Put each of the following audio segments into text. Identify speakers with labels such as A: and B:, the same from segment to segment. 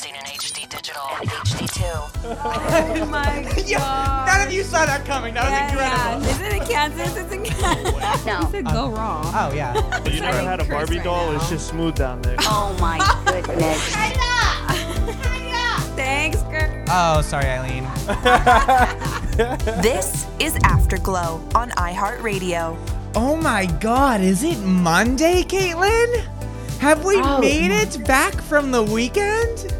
A: Broadcasting in HD digital, HD2.
B: Oh my god.
C: None of you saw that coming. That was incredible.
B: Is it in Kansas? It's in Kansas.
A: No.
B: You said go wrong.
C: Oh yeah.
D: You never had a Barbie
B: right
D: doll?
B: now.
D: It's just smooth down there.
A: Oh my goodness.
B: Thanks, girl.
C: Oh, sorry, Eileen.
E: This is Afterglow on iHeartRadio.
C: Oh my God! Is it Monday, Caitlin? Have we
F: Oh.
C: made it back from the weekend?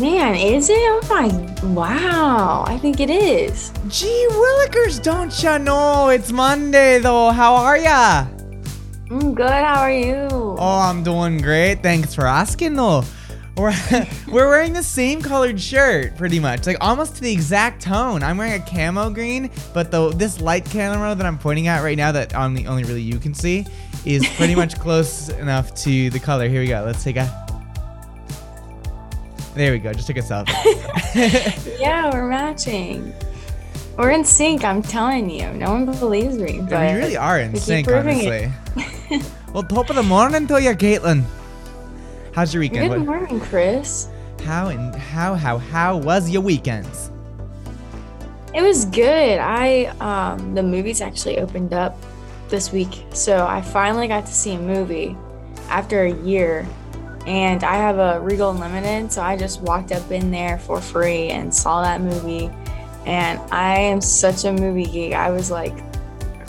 F: Man, is it? Oh my, wow. I think it is.
C: Gee willikers, don't ya know it's Monday though? How are ya?
F: I'm good. How are you?
C: Oh, I'm doing great. Thanks for asking though. We're, we're wearing the same colored shirt pretty much, like almost to the exact tone. I'm wearing a camo green, but the this light camera that I'm pointing at right now that only only really you can see is pretty much close enough to the color. Here we go. Let's take a. There we go. Just took a selfie.
F: Yeah, we're matching. We're in sync. I'm telling you. No one believes me, but
C: we really are in sync, honestly. well, top of the morning to you, Caitlin. How's your weekend?
F: Good morning, Chris.
C: How and how how how was your weekends?
F: It was good. I um the movies actually opened up this week. So I finally got to see a movie after a year. And I have a Regal Unlimited, so I just walked up in there for free and saw that movie. And I am such a movie geek. I was like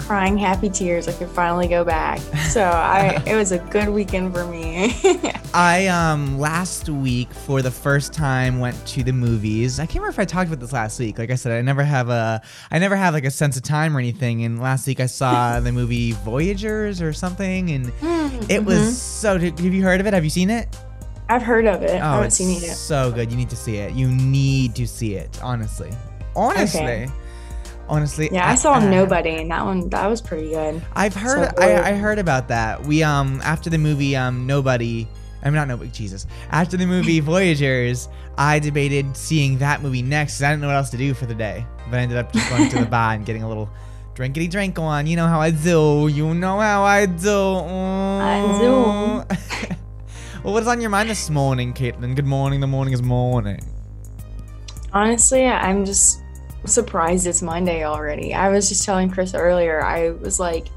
F: crying happy tears. I could finally go back. So I it was a good weekend for me.
C: I um last week for the first time went to the movies. I can't remember if I talked about this last week. Like I said, I never have a I never have like a sense of time or anything. And last week I saw the movie Voyagers or something, and it was so. Have you heard of it? Have you seen it?
F: I've heard of it. I
C: Oh,
F: haven't
C: it's
F: seen it yet.
C: so good. You need to see it. You need to see it. Honestly, honestly,
F: Okay.
C: Honestly.
F: Yeah, I saw
C: uh,
F: Nobody, and that one that was pretty good.
C: I've heard
F: So.
C: I, I heard about that. We um after the movie um Nobody I'm not Nobody Jesus. After the movie Voyagers, I debated seeing that movie next 'cause I didn't know what else to do for the day. But I ended up just going to the bar and getting a little drinkity drink on. You know how I do. You know how I do.
F: I do.
C: well, what's on your mind this morning, Caitlin? Good morning. The morning is morning.
F: Honestly, I'm just surprised it's Monday already. I was just telling Chris earlier, I was like,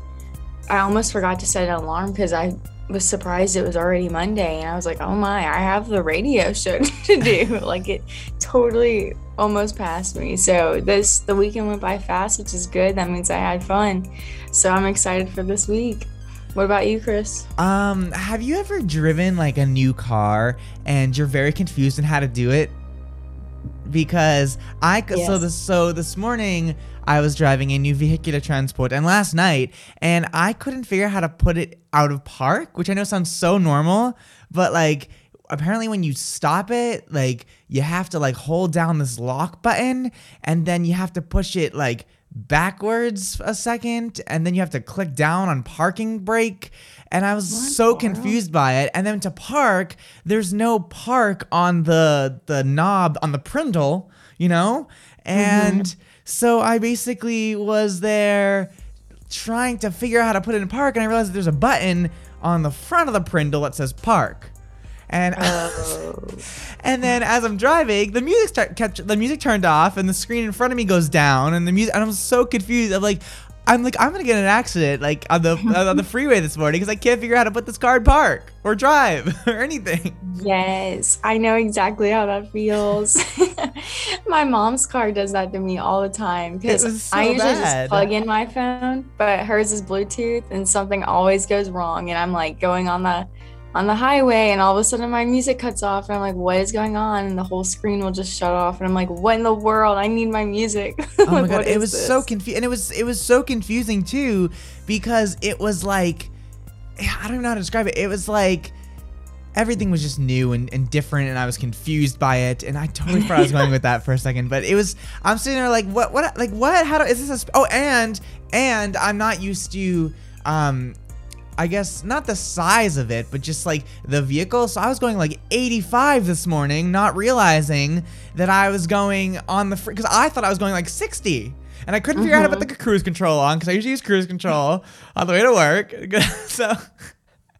F: I almost forgot to set an alarm because I was surprised it was already Monday. And I was like, oh my, I have the radio show to do. like, it totally almost passed me. So, this, the weekend went by fast, which is good. That means I had fun. So, I'm excited for this week. What about you, Chris?
C: Um, have you ever driven like a new car and you're very confused on how to do it? Because I c- so this so this morning I was driving a new vehicular transport and last night and I couldn't figure out how to put it out of park, which I know sounds so normal, but like apparently when you stop it, like you have to like hold down this lock button and then you have to push it like backwards a second and then you have to click down on parking brake and I was so confused by it. And then to park there's no park on the the knob on the prindle you know? And so I basically was there trying to figure out how to put it in park. And I realized that there's a button on the front of the prindle that says park. And and then as I'm driving, the music start kept the music turned off, and the screen in front of me goes down, and the music. And I'm so confused. I'm like, I'm like, I'm gonna get in an accident like on the on the freeway this morning because I can't figure out how to put this car in park or drive or anything.
F: Yes, I know exactly how that feels. my mom's car does that to me all the time because
C: so
F: I usually
C: bad.
F: just plug in my phone, but hers is Bluetooth and something always goes wrong and I'm like going on the on the highway and all of a sudden my music cuts off and I'm like what is going on and the whole screen will just shut off and I'm like what in the world I need my music.
C: Oh my
F: Like,
C: god, it was so confusing, and it was it was so confusing too because it was like I don't even know how to describe it. It was like everything was just new and, and different and I was confused by it and I totally forgot I was going with that for a second but it was I'm sitting there like what what like what how do is this a sp- oh and and I'm not used to um I guess not the size of it, but just like the vehicle. So I was going like 85 this morning, not realizing that I was going on the because I thought I was going like 60, and I couldn't figure out how to put mm-hmm. the cruise control on because I usually use cruise control on the way to work. so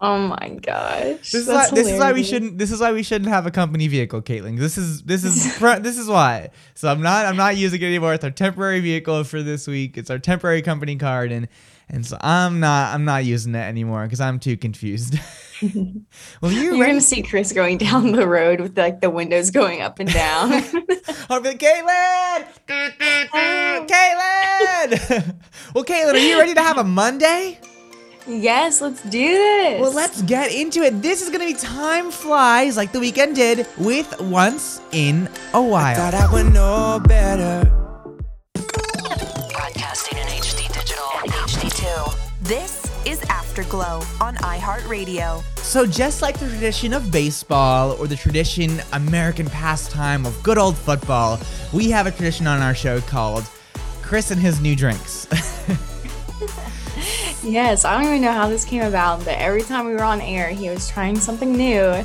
F: Oh my gosh.
C: This is why, this is why we shouldn't this is why we shouldn't have a company vehicle, Caitlin. This is this is this is why. So I'm not I'm not using it anymore. It's our temporary vehicle for this week. It's our temporary company card, and and so I'm not I'm not using it anymore because I'm too confused. well, you're,
F: You're
C: ready.
F: gonna see Chris going down the road with like the windows going up and down.
C: I'll be like, Caitlin, Caitlin. well, Caitlin, are you ready to have a Monday?
F: yes, let's do this.
C: Well, let's get into it. This is gonna be time flies like the weekend did with once in a while.
G: Thought I would know better.
E: This is Afterglow on iHeartRadio.
C: So, just like the tradition of baseball or the tradition American pastime of good old football, we have a tradition on our show called Chris and his new drinks.
F: Yes, I don't even know how this came about, but every time we were on air, he was trying something new,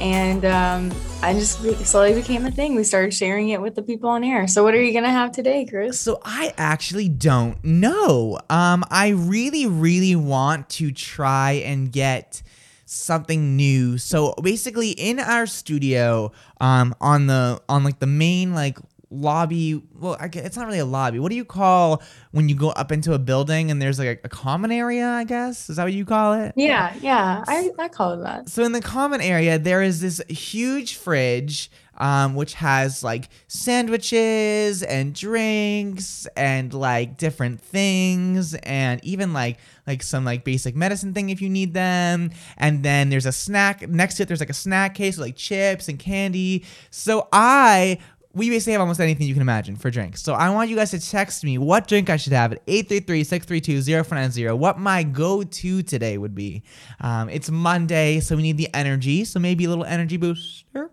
F: and um, I just slowly became a thing. We started sharing it with the people on air. So, what are you gonna have today, Chris?
C: so, I actually don't know. Um, I really, really want to try and get something new. So basically in our studio, um, on the on like the main like lobby well I it's not really a lobby what do you call when you go up into a building and there's like a, a common area i guess is that what you call it
F: Yeah, yeah, I, I call it that.
C: so in the common area, there is this huge fridge, um, which has like sandwiches and drinks and like different things, and even like like some like basic medicine thing if you need them. And then there's a snack next to it. There's like a snack case with like chips and candy. So I. We basically have almost anything you can imagine for drinks. So I want you guys to text me what drink I should have at 833-632-0490, what my go-to today would be. Um, it's Monday, so we need the energy. So maybe a little energy booster,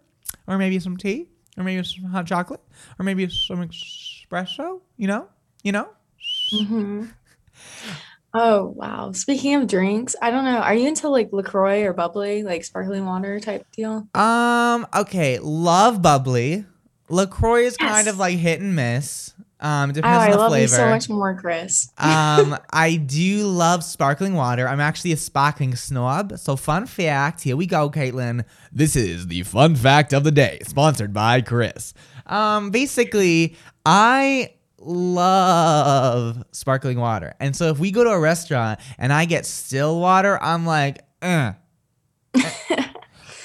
C: or maybe some tea, or maybe some hot chocolate, or maybe some espresso. You know, you know. Mhm.
F: Oh wow! Speaking of drinks, I don't know. Are you into like LaCroix or bubbly, like sparkling water type deal?
C: Um. Okay. Love bubbly. LaCroix is kind of like hit and miss. Um.
F: Oh,
C: Depends
F: I
C: on the
F: love
C: flavor.
F: you so much more, Chris.
C: um, I do love sparkling water. I'm actually a sparkling snob. So, fun fact here we go, Caitlin. This is the fun fact of the day, sponsored by Chris. Um, basically, I love sparkling water. And so, if we go to a restaurant and I get still water, I'm like, uh.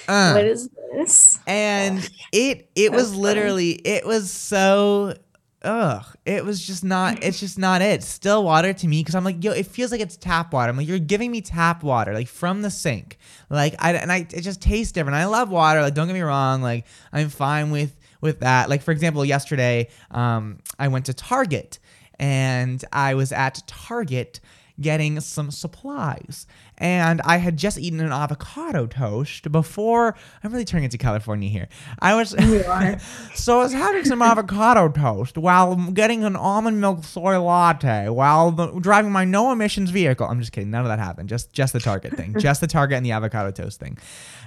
C: uh.
F: what is this?
C: and it it was
F: funny.
C: literally it was so ugh it was just not it's just not it. Still water to me because i'm like yo it feels like it's tap water. I'm like you're giving me tap water like from the sink. Like i and i it just tastes different. I love water like don't get me wrong like i'm fine with with that. Like for example yesterday um i went to target and i was at target getting some supplies. And I had just eaten an avocado toast before. I'm really turning into California here. I was so I was having some avocado toast while getting an almond milk soy latte while the, driving my no emissions vehicle. I'm just kidding. None of that happened. Just just the Target thing. just the Target and the avocado toast thing.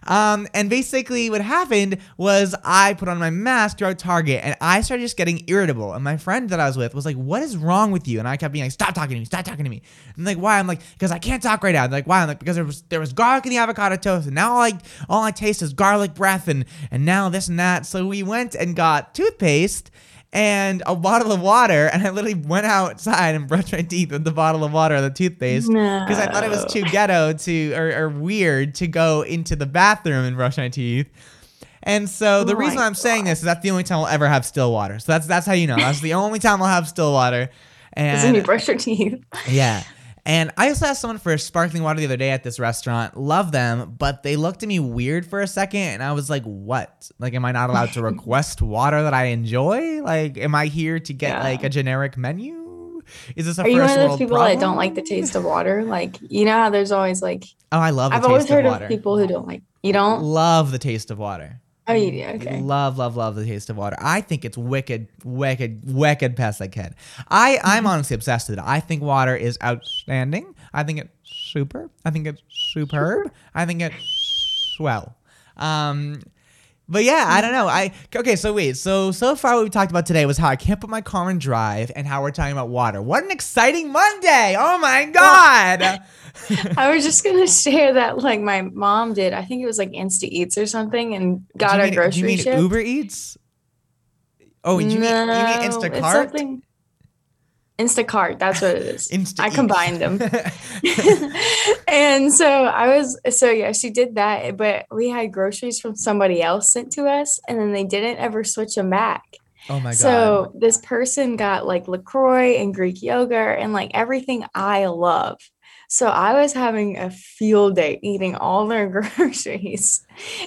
C: Um, and basically, what happened was I put on my mask throughout Target, and I started just getting irritable. And my friend that I was with was like, "What is wrong with you?" And I kept being like, "Stop talking to me! Stop talking to me!" And like, "Why?" I'm like, "Because I can't talk right now." I'm like, "Why?" I'm like, "Because there was there was garlic in the avocado toast, and now all I all I taste is garlic breath, and and now this and that." So we went and got toothpaste and a bottle of water, and I literally went outside and brushed my teeth with the bottle of water and the toothpaste because I thought it was too ghetto to or, or weird to go into the bathroom and brush my teeth. And so the
F: Oh
C: reason I'm saying this is that's the only time I'll ever have still water. So that's that's how you know. That's the only time I'll have still water.
F: When you
C: And
F: brush your teeth.
C: yeah. And I also asked someone for sparkling water the other day at this restaurant. Love them, but they looked at me weird for a second, and I was like, "What? Like, am I not allowed to request water that I enjoy? Like, am I here to get
F: Yeah.
C: like a generic menu? Is this a
F: Are
C: first
F: you one of those people
C: problem?
F: that don't like the taste of water? Like you know how there's always like
C: Oh, I love. The
F: I've
C: taste
F: always
C: of
F: heard
C: water.
F: of people who don't like you don't.
C: Love the taste of water.
F: Oh, you do. Okay.
C: Love, love, love the taste of water. I think it's wicked, wicked, wicked past like head. I,
F: Mm-hmm.
C: I'm honestly obsessed with it. I think water is outstanding. I think it's super. I think it's superb. I think it's swell. Um, But yeah, I don't know. I okay. So wait. So so far, what we talked about today was how I can't put my car in drive, and how we're talking about water. What an exciting Monday! Oh my god!
F: I was just gonna share that like my mom did. I think it was like Insta Eats or something, and got our
C: mean-
F: grocery
C: Do you mean
F: shipped.
C: Uber Eats? Oh, you mean you mean
F: No,
C: Instacart?
F: Instacart, that's what it is.
C: Insta
F: I combined them. and so I was so yeah, she did that, but we had groceries from somebody else sent to us, and then they didn't ever switch them back.
C: oh my god!
F: So this person got like LaCroix and Greek yogurt and like everything I love. So I was having a field day eating all their groceries.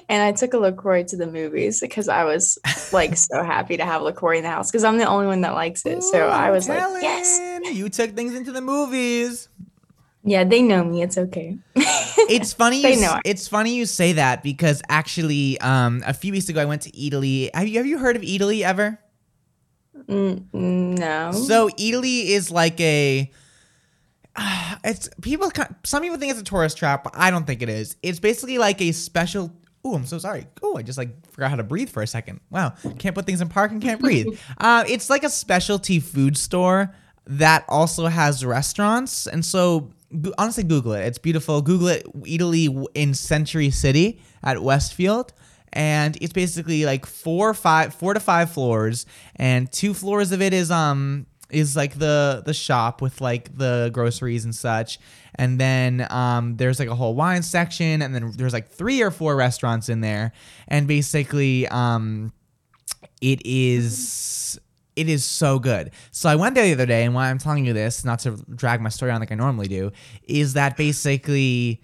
F: And I took a LaCroix to the movies because I was like so happy to have LaCroix in the house because I'm the only one that likes it. So
C: Ooh,
F: I was
C: Helen,
F: like, yes.
C: You took things into the movies.
F: Yeah, they know me. It's okay.
C: It's funny.
F: They
C: You,
F: know it.
C: it's funny you say that because actually, um, a few weeks ago I went to Eataly. Have you have you heard of Eataly ever?
F: Mm, no.
C: So Eataly is like a. it's people. Some people think it's a tourist trap, but I don't think it is. It's basically like a special. Oh, I'm so sorry. Oh, I just like forgot how to breathe for a second. Wow, can't put things in park and can't breathe. uh, it's like a specialty food store that also has restaurants, and so honestly, Google it. It's beautiful. Google it. Eataly in Century City at Westfield and it's basically like four five four to five floors and two floors of it is um is like the the shop with like the groceries and such and then um there's like a whole wine section and then there's like three or four restaurants in there and basically um it is it is so good. So I went there the other day, and why I'm telling you this, not to drag my story on like I normally do, is that basically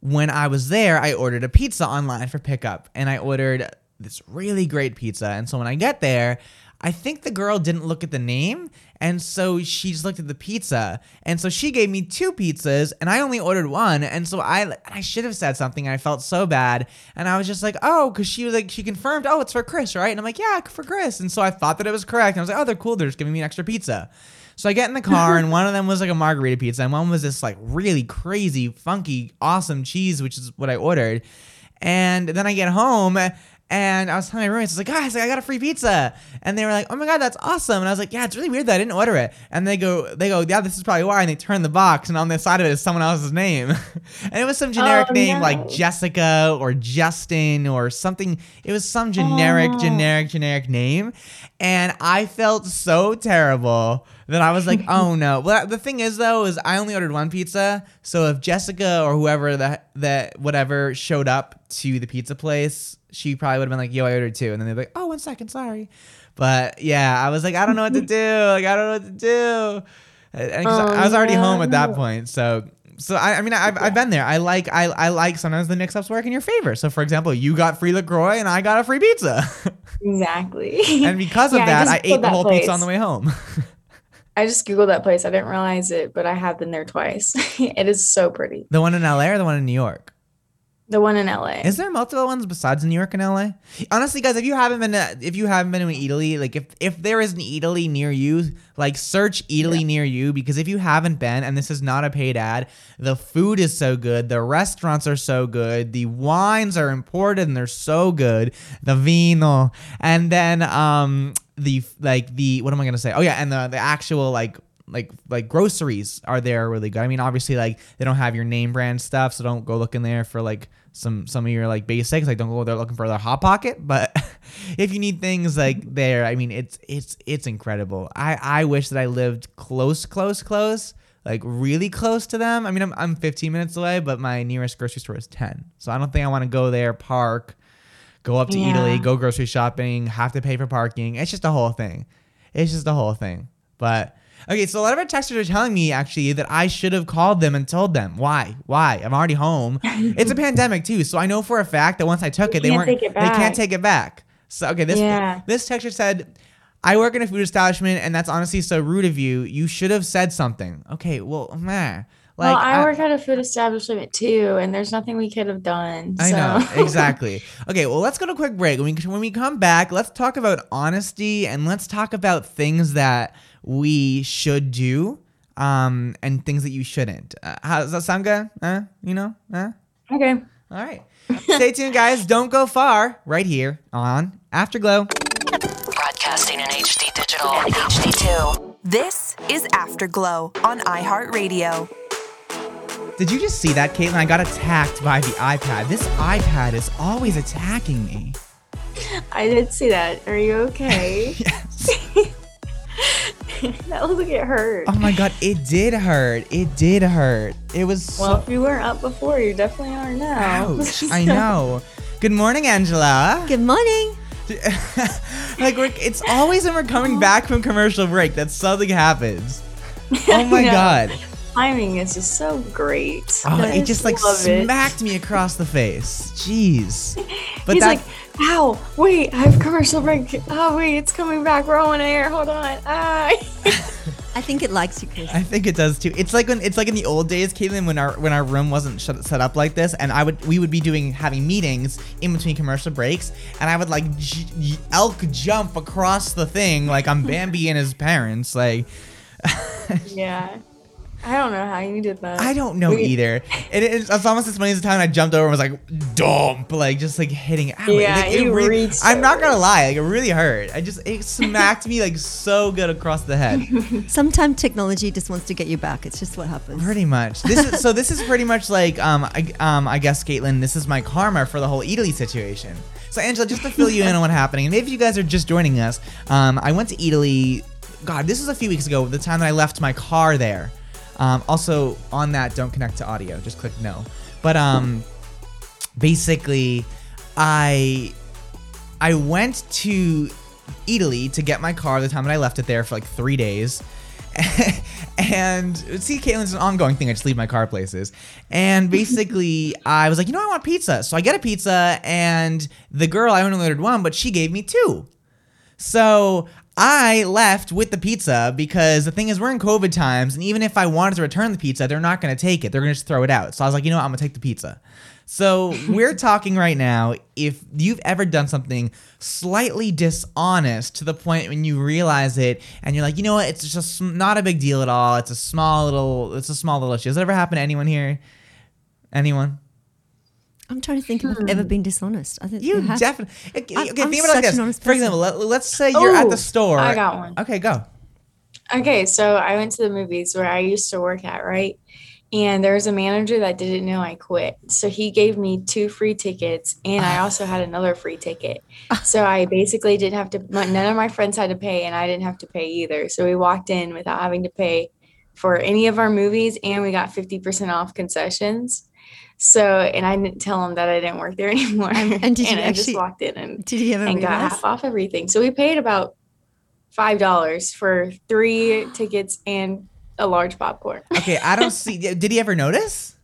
C: when I was there, I ordered a pizza online for pickup, and I ordered this really great pizza. And so when I get there, I think the girl didn't look at the name, and so she just looked at the pizza, and so she gave me two pizzas, and I only ordered one, and so I I should have said something. I felt so bad, and I was just like, oh, because she was like she confirmed, oh, it's for Chris, right? And I'm like, yeah, for Chris, and so I thought that it was correct, and I was like, oh, they're cool, they're just giving me an extra pizza. So I get in the car, and one of them was like a margarita pizza, and one was this like really crazy, funky, awesome cheese, which is what I ordered. And then I get home, and I was telling my roommates, I was like, guys, I got a free pizza, and they were like, oh my god, that's awesome. And I was like, yeah, it's really weird that I didn't order it. And they go, they go, yeah, this is probably why. And they turn the box, and on the side of it is someone else's name, and it was some oh, generic
F: Oh,
C: name
F: no.
C: like Jessica or Justin or something. It was some generic,
F: Oh.
C: generic, generic name, and I felt so terrible that I was like, oh no. Well, the thing is though, is I only ordered one pizza, so if Jessica or whoever that that whatever showed up to the pizza place, she probably would have been like, yo, I ordered two, and then they'd be like, oh, one second, sorry. But yeah, I was like, I don't know what to do. Like, I don't know what to do. Uh, and 'cause
F: Oh,
C: I was already home at that point, so. So I, I mean I've, I've been there. I like I, I like sometimes the mix-ups work in your favor. So for example, you got free LaCroix and I got a free pizza,
F: exactly.
C: and because of
F: Yeah,
C: that,
F: just
C: I, ate the whole pizza on the way home.
F: I just googled that place. I didn't realize it, but I have been there twice. it is so pretty.
C: the one in LA or the one in New York?
F: The one in LA.
C: Is there multiple ones besides New York and LA? Honestly, guys, if you haven't been to, if you haven't been to Eataly, like if if there is an Eataly near you, like search Eataly near you because if you haven't been, and this is not a paid ad, the food is so good, the restaurants are so good, the wines are imported and they're so good, the vino, and then um the like the what am I gonna say? Oh yeah, and the the actual like like like groceries are there really good. I mean, obviously like they don't have your name brand stuff, so don't go looking there for like some some of your like basics. Like don't go there looking for their hot pocket. But if you need things like there, I mean, it's it's it's incredible. I I wish that I lived close, close, close. Like really close to them. I mean, I'm, I'm 15 minutes away, but my nearest grocery store is 10. So I don't think I want to go there, park, go up to
F: Yeah.
C: Eataly, go grocery shopping, have to pay for parking. It's just a whole thing. It's just a whole thing. But okay, so a lot of our texters are telling me actually that I should have called them and told them why. Why? I'm already home. it's a pandemic too, so I know for a fact that once I took
F: You
C: it, they
F: can't
C: weren't.
F: take it
C: They can't take it back. So okay, this
F: Yeah.
C: this texter said. I work in a food establishment, and that's honestly so rude of you. You should have said something. Okay, well, meh. Like
F: well, I, work at a food establishment too, and there's nothing we could have done.
C: I know exactly. Okay, well, let's go to a quick break. When we when we come back, let's talk about honesty and let's talk about things that we should do, um, and things that you shouldn't. Uh, how does that sound good? Uh, you know, uh?
F: okay.
C: All right. Stay tuned, guys. Don't go far. Right here on Afterglow.
A: Broadcasting in HD digital and HD2.
E: This is Afterglow on iHeartRadio.
C: Did you just see that, Caitlin? I got attacked by the iPad. This iPad is always attacking me.
F: I did see that. Are you okay?
C: Yes.
F: that looked like it hurt.
C: Oh my god, it did hurt. It did hurt. It was so
F: Well, if you weren't up before, you definitely are now.
C: ouch. I know. Good morning, Angela.
H: Good morning.
C: like we're, it's always when we're coming oh. back from commercial break that something happens. Oh my
F: know.
C: god.
F: Timing is just so great.
C: Oh,
F: I
C: it just like
F: love it.
C: smacked me across the face. Jeez. But
F: He's
C: that
F: like, ow, wait, I have commercial break. Oh, wait, it's coming back. We're on air. Hold on. Ah.
H: I think it likes you, Chris.
C: I think it does too. It's like when it's like in the old days, Caitlin, when our when our room wasn't shut, set up like this, and I would we would be doing having meetings in between commercial breaks, and I would like j- elk jump across the thing like I'm Bambi and his parents. Like
F: yeah. I don't know how you did that.
C: I don't know
F: We-
C: either. It, it's, it's almost as funny as the time I jumped over and was like dump, like just like hitting. Ow,
F: Yeah,
C: like, it
F: you
C: really-
F: reached
C: I'm not gonna lie, like it really hurt. I just it smacked me like so good across the head.
H: Sometimes technology just wants to get you back. It's just what happens.
C: Pretty much. This is so. This is pretty much like um, I, um, I guess Caitlin. This is my karma for the whole Eataly situation. So Angela, just to fill you in on what's happening, and if you guys are just joining us, um, I went to Eataly. God, this was a few weeks ago. The time that I left my car there. Um, also on that, don't connect to audio. Just click no. But um, basically, I I went to Eataly to get my car the time that I left it there for like three days. and see, Caitlin's an ongoing thing. I just leave my car places. And basically, I was like, you know, I want pizza. So I get a pizza, and the girl, I only ordered one, but she gave me two. So I left with the pizza because the thing is, we're in COVID times, and even if I wanted to return the pizza, they're not going to take it. They're going to just throw it out. So I was like, you know what? I'm going to take the pizza. So we're talking right now. If you've ever done something slightly dishonest to the point when you realize it, and you're like, you know what? It's just not a big deal at all. It's a small little. It's a small little issue. Has that ever happened to anyone here? Anyone?
H: I'm trying to think if I've ever been dishonest. I think
C: You definitely. Okay,
H: I'm-
C: okay
H: I'm
C: about it like
H: such
C: this.
H: an honest
C: For example, let, let's say you're at the store.
F: I got one.
C: Okay, go.
F: Okay, so I went to the movies where I used to work at, right? And there was a manager that didn't know I quit. So he gave me two free tickets and I also had another free ticket. So I basically didn't have to, none of my friends had to pay and I didn't have to pay either. So we walked in without having to pay for any of our movies and we got 50% off concessions. So, and I didn't tell him that I didn't work there anymore.
H: And- and did you
F: I just walked in and,
H: Did you ever
F: and got half off everything. So we paid about $5 for three tickets and a large popcorn.
C: Okay, I don't see. Did he ever notice?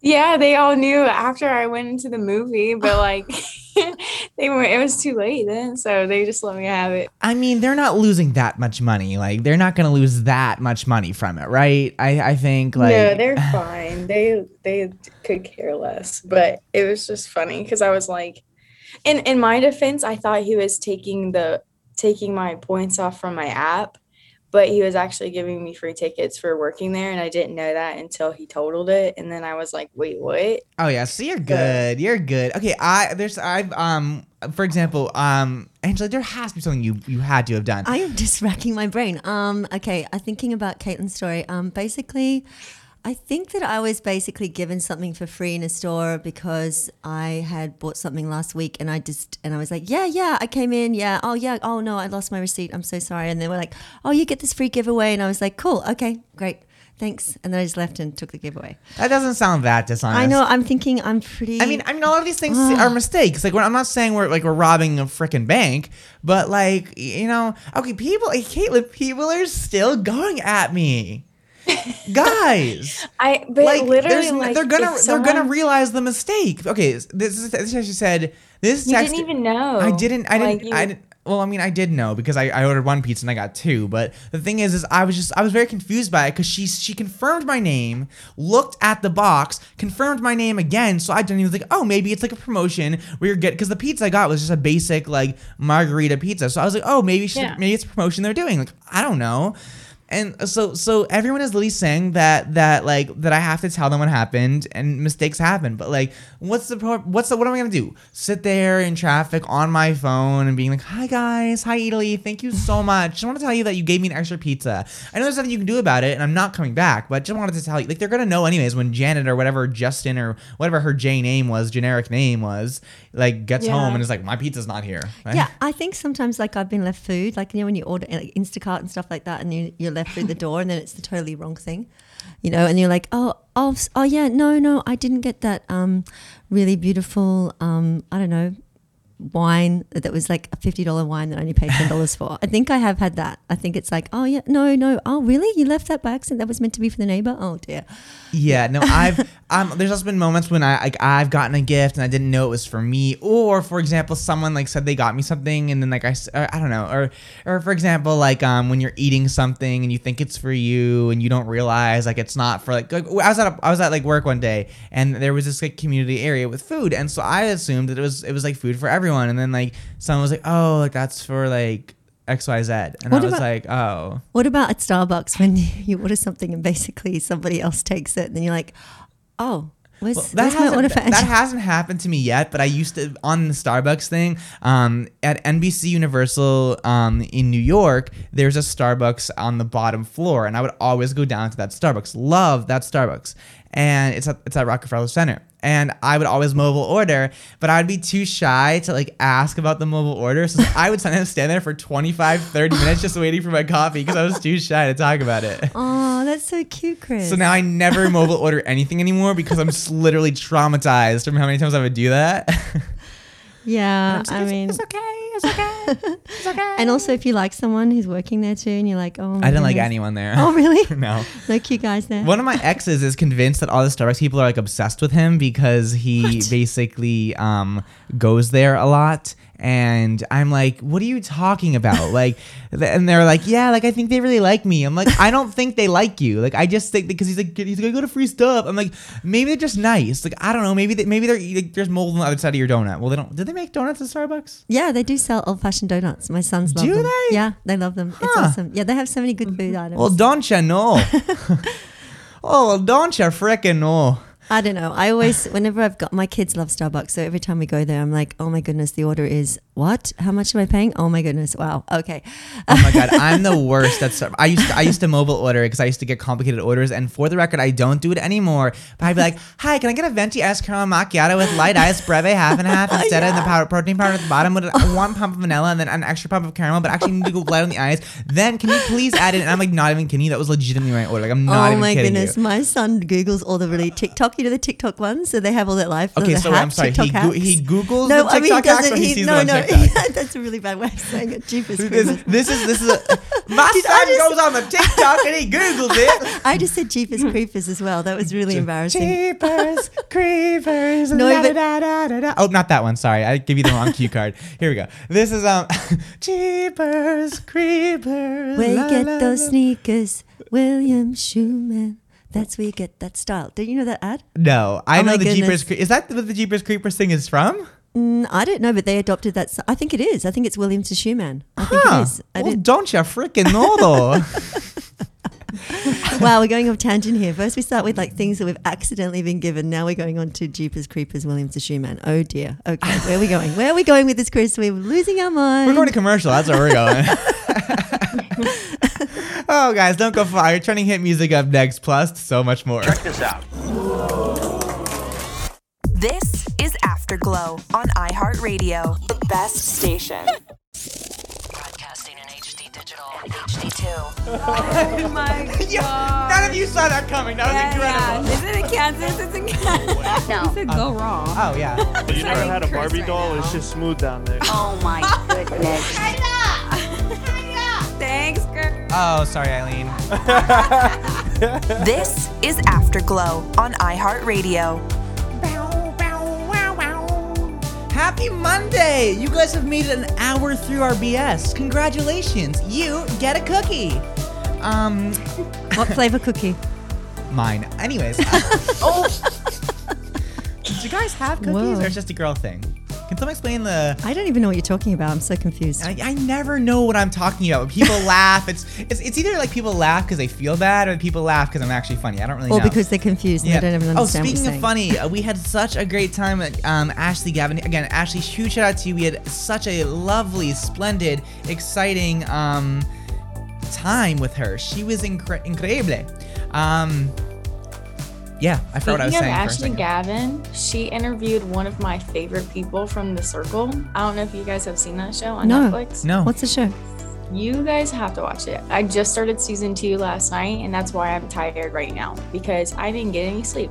F: Yeah, they all knew after I went into the movie, but like they were it was too late then, so they just let me have it.
C: I mean, they're not losing that much money. Like, they're not going to lose that much money from it, right? I, I think, like.
F: no, they're fine. They they could care less, but it was just funny because I was like, in in my defense, I thought he was taking the taking my points off from my app, but he was actually giving me free tickets for working there, and I didn't know that until he totaled it, and then I was like, wait, what?
C: Oh yeah, so you're good. You're good. Okay, I there's I've um for example um Angela, there has to be something you you had to have done.
H: I am just racking my brain. Um, okay, I'm thinking about Caitlin's story. Um, basically, I think that I was basically given something for free in a store because I had bought something last week and I just and I was like, yeah, yeah, I came in, yeah, oh yeah, oh no, I lost my receipt. I'm so sorry. And they were like, oh, you get this free giveaway, and I was like, cool, okay, great, thanks. And then I just left and took the giveaway.
C: that doesn't sound that dishonest.
H: I know. I'm thinking I'm pretty.
C: I mean, I mean, a lot of these things ah. are mistakes. Like, I'm not saying we're like we're robbing a freaking bank, but like, you know, okay, people, Caitlin, people are still going at me, guys.
F: I but
C: like,
F: literally like
C: they're gonna
F: if
C: they're gonna realize the mistake. Okay, this is this is she said. This
F: You didn't even know.
C: I didn't. I didn't.
F: you-
C: I didn't. Well, I mean, I did know because I, I ordered one pizza and I got two. But the thing is, is I was just I was very confused by it because she she confirmed my name, looked at the box, confirmed my name again. So I didn't even think, oh, maybe it's like a promotion where you're getting because the pizza I got was just a basic like margarita pizza. So I was like, oh, maybe she,
F: Yeah.
C: maybe it's a promotion they're doing. Like I don't know. And so so everyone is literally saying that that like that I have to tell them what happened and mistakes happen. But like, what's the pro- what's the what am I gonna do? Sit there in traffic on my phone and being like, "Hi guys, hi Eataly, thank you so much. Just want to tell you that you gave me an extra pizza. I know there's nothing you can do about it, and I'm not coming back. But just wanted to tell you, like they're gonna know anyways when Janet or whatever Justin or whatever her J name was, generic name was, like gets
F: Yeah.
C: home and is like, my pizza's not here. right?
H: Yeah, I think sometimes like I've been left food, like you know when you order like Instacart and stuff like that, and you, you're left through the door, and then it's the totally wrong thing, you know, and you're like, oh, oh, oh yeah, no, no, I didn't get that um, really beautiful, um, I don't know, wine that was like a fifty dollar wine that I only paid ten dollars for. I think I have had that. I think it's like, oh yeah, no, no, oh really? You left that by accident? That was meant to be for the neighbor? Oh dear.
C: Yeah, no, I've um there's also been moments when I like I've gotten a gift and I didn't know it was for me. Or for example someone like said they got me something and then like I or, I don't know. Or or for example like um when you're eating something and you think it's for you and you don't realize like it's not for like, like I was at a, I was at like work one day and there was this like community area with food. And so I assumed that it was it was like food for everyone. And then like someone was like oh like that's for like XYZ and
H: What
C: I was
H: about-
C: like oh
H: What about at Starbucks when you order something and basically somebody else takes it and then you're like, oh, where's,
C: Well,
H: order
C: hasn't, that hasn't happened to me yet, but I used to on the Starbucks thing. Um, at NBC Universal um, in New York, there's a Starbucks on the bottom floor, and I would always go down to that Starbucks. Love that Starbucks, and it's at, it's at Rockefeller Center. And I would always mobile order, but I'd be too shy to like ask about the mobile order. So I would sometimes stand there for 25, 30 minutes just waiting for my coffee because I was too shy to talk about it.
H: Oh, that's so cute, Chris.
C: So now I never mobile order anything anymore because I'm s- literally traumatized from how many times I would do that.
H: yeah, I mean,
C: it's okay, it's okay.
H: And also if you like someone who's working there too, and you're like, oh, my
C: I didn't like
H: goodness.
C: anyone there.
H: Oh, really?
C: no.
H: No cute guys there.
C: One of my exes is convinced that all the Starbucks people are like obsessed with him because he
H: What?
C: basically um, goes there a lot. And I'm like, what are you talking about? Like, th- and they're like, yeah, like I think they really like me. I'm like, I don't think they like you. Like, I just think because he's like, he's gonna go to free stuff. I'm like, maybe they're just nice. Like, I don't know. Maybe they, maybe they're like, there's mold on the other side of your donut. Well, they don't. Did they make donuts at Starbucks?
H: Yeah, they do sell old fashioned donuts. My sons love
C: Do
H: them.
C: they?
H: Yeah, they love them. It's
C: Huh.
H: awesome. Yeah, they have so many good food items.
C: Well, don't you know? oh, well, don't you frickin' know?
H: I don't know. I always, whenever I've got my kids love Starbucks, so every time we go there, I'm like, oh my goodness, the order is what? How much am I paying? Oh my goodness, wow. Okay.
C: Oh my god, I'm the worst at I used to, I used to mobile order because I used to get complicated orders, and for the record, I don't do it anymore. But I'd be like, "Hi, can I get a venti escarola macchiato with light ice breve half and half oh, instead of the powder, protein powder at the bottom with one pump of vanilla and then an extra pump of caramel, but actually need to go light on the ice. Then can you please add it?" And I'm like, not even kidding you. That was legitimately my order. Like I'm not
H: oh my goodness.
C: you.
H: My son Googles all the really TikTok, you know, the TikTok ones? So they have all that life.
C: Okay, so I'm sorry. He
H: TikTok
C: go- he Googles
H: no,
C: the
H: I mean, he doesn't.
C: he
H: he, no, no,
C: TikTok?
H: that's a really bad way of saying it. Jeepers
C: This,
H: creepers.
C: this is this is a, my
H: Did
C: son
H: just-
C: goes on the TikTok and he Googles it.
H: I just said Jeepers creepers as well. That was really embarrassing.
C: Jeepers creepers.
H: No,
C: da,
H: but-
C: da, da, da, da. Oh, not that one. Sorry, I give you the wrong cue card. Here we go. This is um, Jeepers creepers.
H: Where you get those sneakers, William Schumann. That's where you get that style. Do you know that ad?
C: No, I
H: Oh
C: know the Jeepers.
H: goodness.
C: Cre- Is that what the Jeepers creepers thing is from?
H: Mm, I don't know, but they adopted that. I think it is. I think it's William to Schumann. I think
C: Huh.
H: it is. I
C: Well,
H: did-
C: don't you freaking know though?
H: wow, we're going off tangent here. First, we start with like things that we've accidentally been given. Now we're going on to Jeepers Creepers, William to Schumann. Oh dear. Okay, where are we going? Where are we going with this, Chris? We're losing our mind.
C: We're going to commercial. That's where we're going. oh, guys, don't go far. You're turning hit music up next. Plus, so much more.
G: Check this out.
E: This is Afterglow on iHeartRadio.
I: The best station.
A: Broadcasting in HD digital and HD2.
B: Oh my god.
C: None of you saw that coming. That was
B: Yeah,
C: incredible.
B: yeah. Is it in Kansas? It's in Kansas.
I: No.
B: You said go wrong.
C: Oh yeah.
D: You never had a Barbie
B: right
D: doll?
B: now.
D: It's just smooth down there.
I: Oh my goodness.
B: Thanks, girl.
C: Oh, sorry, Eileen.
E: This is Afterglow on iHeartRadio. Bow Bow Wow Bow.
C: Happy Monday! You guys have made it an hour through our BS. Congratulations. You get a cookie. Um,
H: What flavor cookie?
C: mine. Anyways. oh. Did you guys have cookies,
H: Whoa.
C: or it's just a girl thing? Can someone explain the?
H: I don't even know what you're talking about. I'm so confused.
C: I, I never know what I'm talking about. People laugh, it's, it's it's either like people laugh because they feel bad, or people laugh because I'm actually funny. I don't really
H: or
C: know.
H: because they're confused and they don't even
C: Oh,
H: understand
C: speaking
H: what
C: of funny, uh, we had such a great time at um, Ashley Gavin. Again, Ashley, huge shout out to you. We had such a lovely, splendid, exciting um, time with her. She was incre- increíble. Um, yeah, I forgot what I was
F: Speaking
C: saying.
F: of Ashley. Gavin, she interviewed one of my favorite people from The Circle. I don't know if you guys have seen that show on
H: No.
F: Netflix.
C: No.
H: What's the show?
F: You guys have to watch it. I just started season two last night, and that's why I'm tired right now because I didn't get any sleep.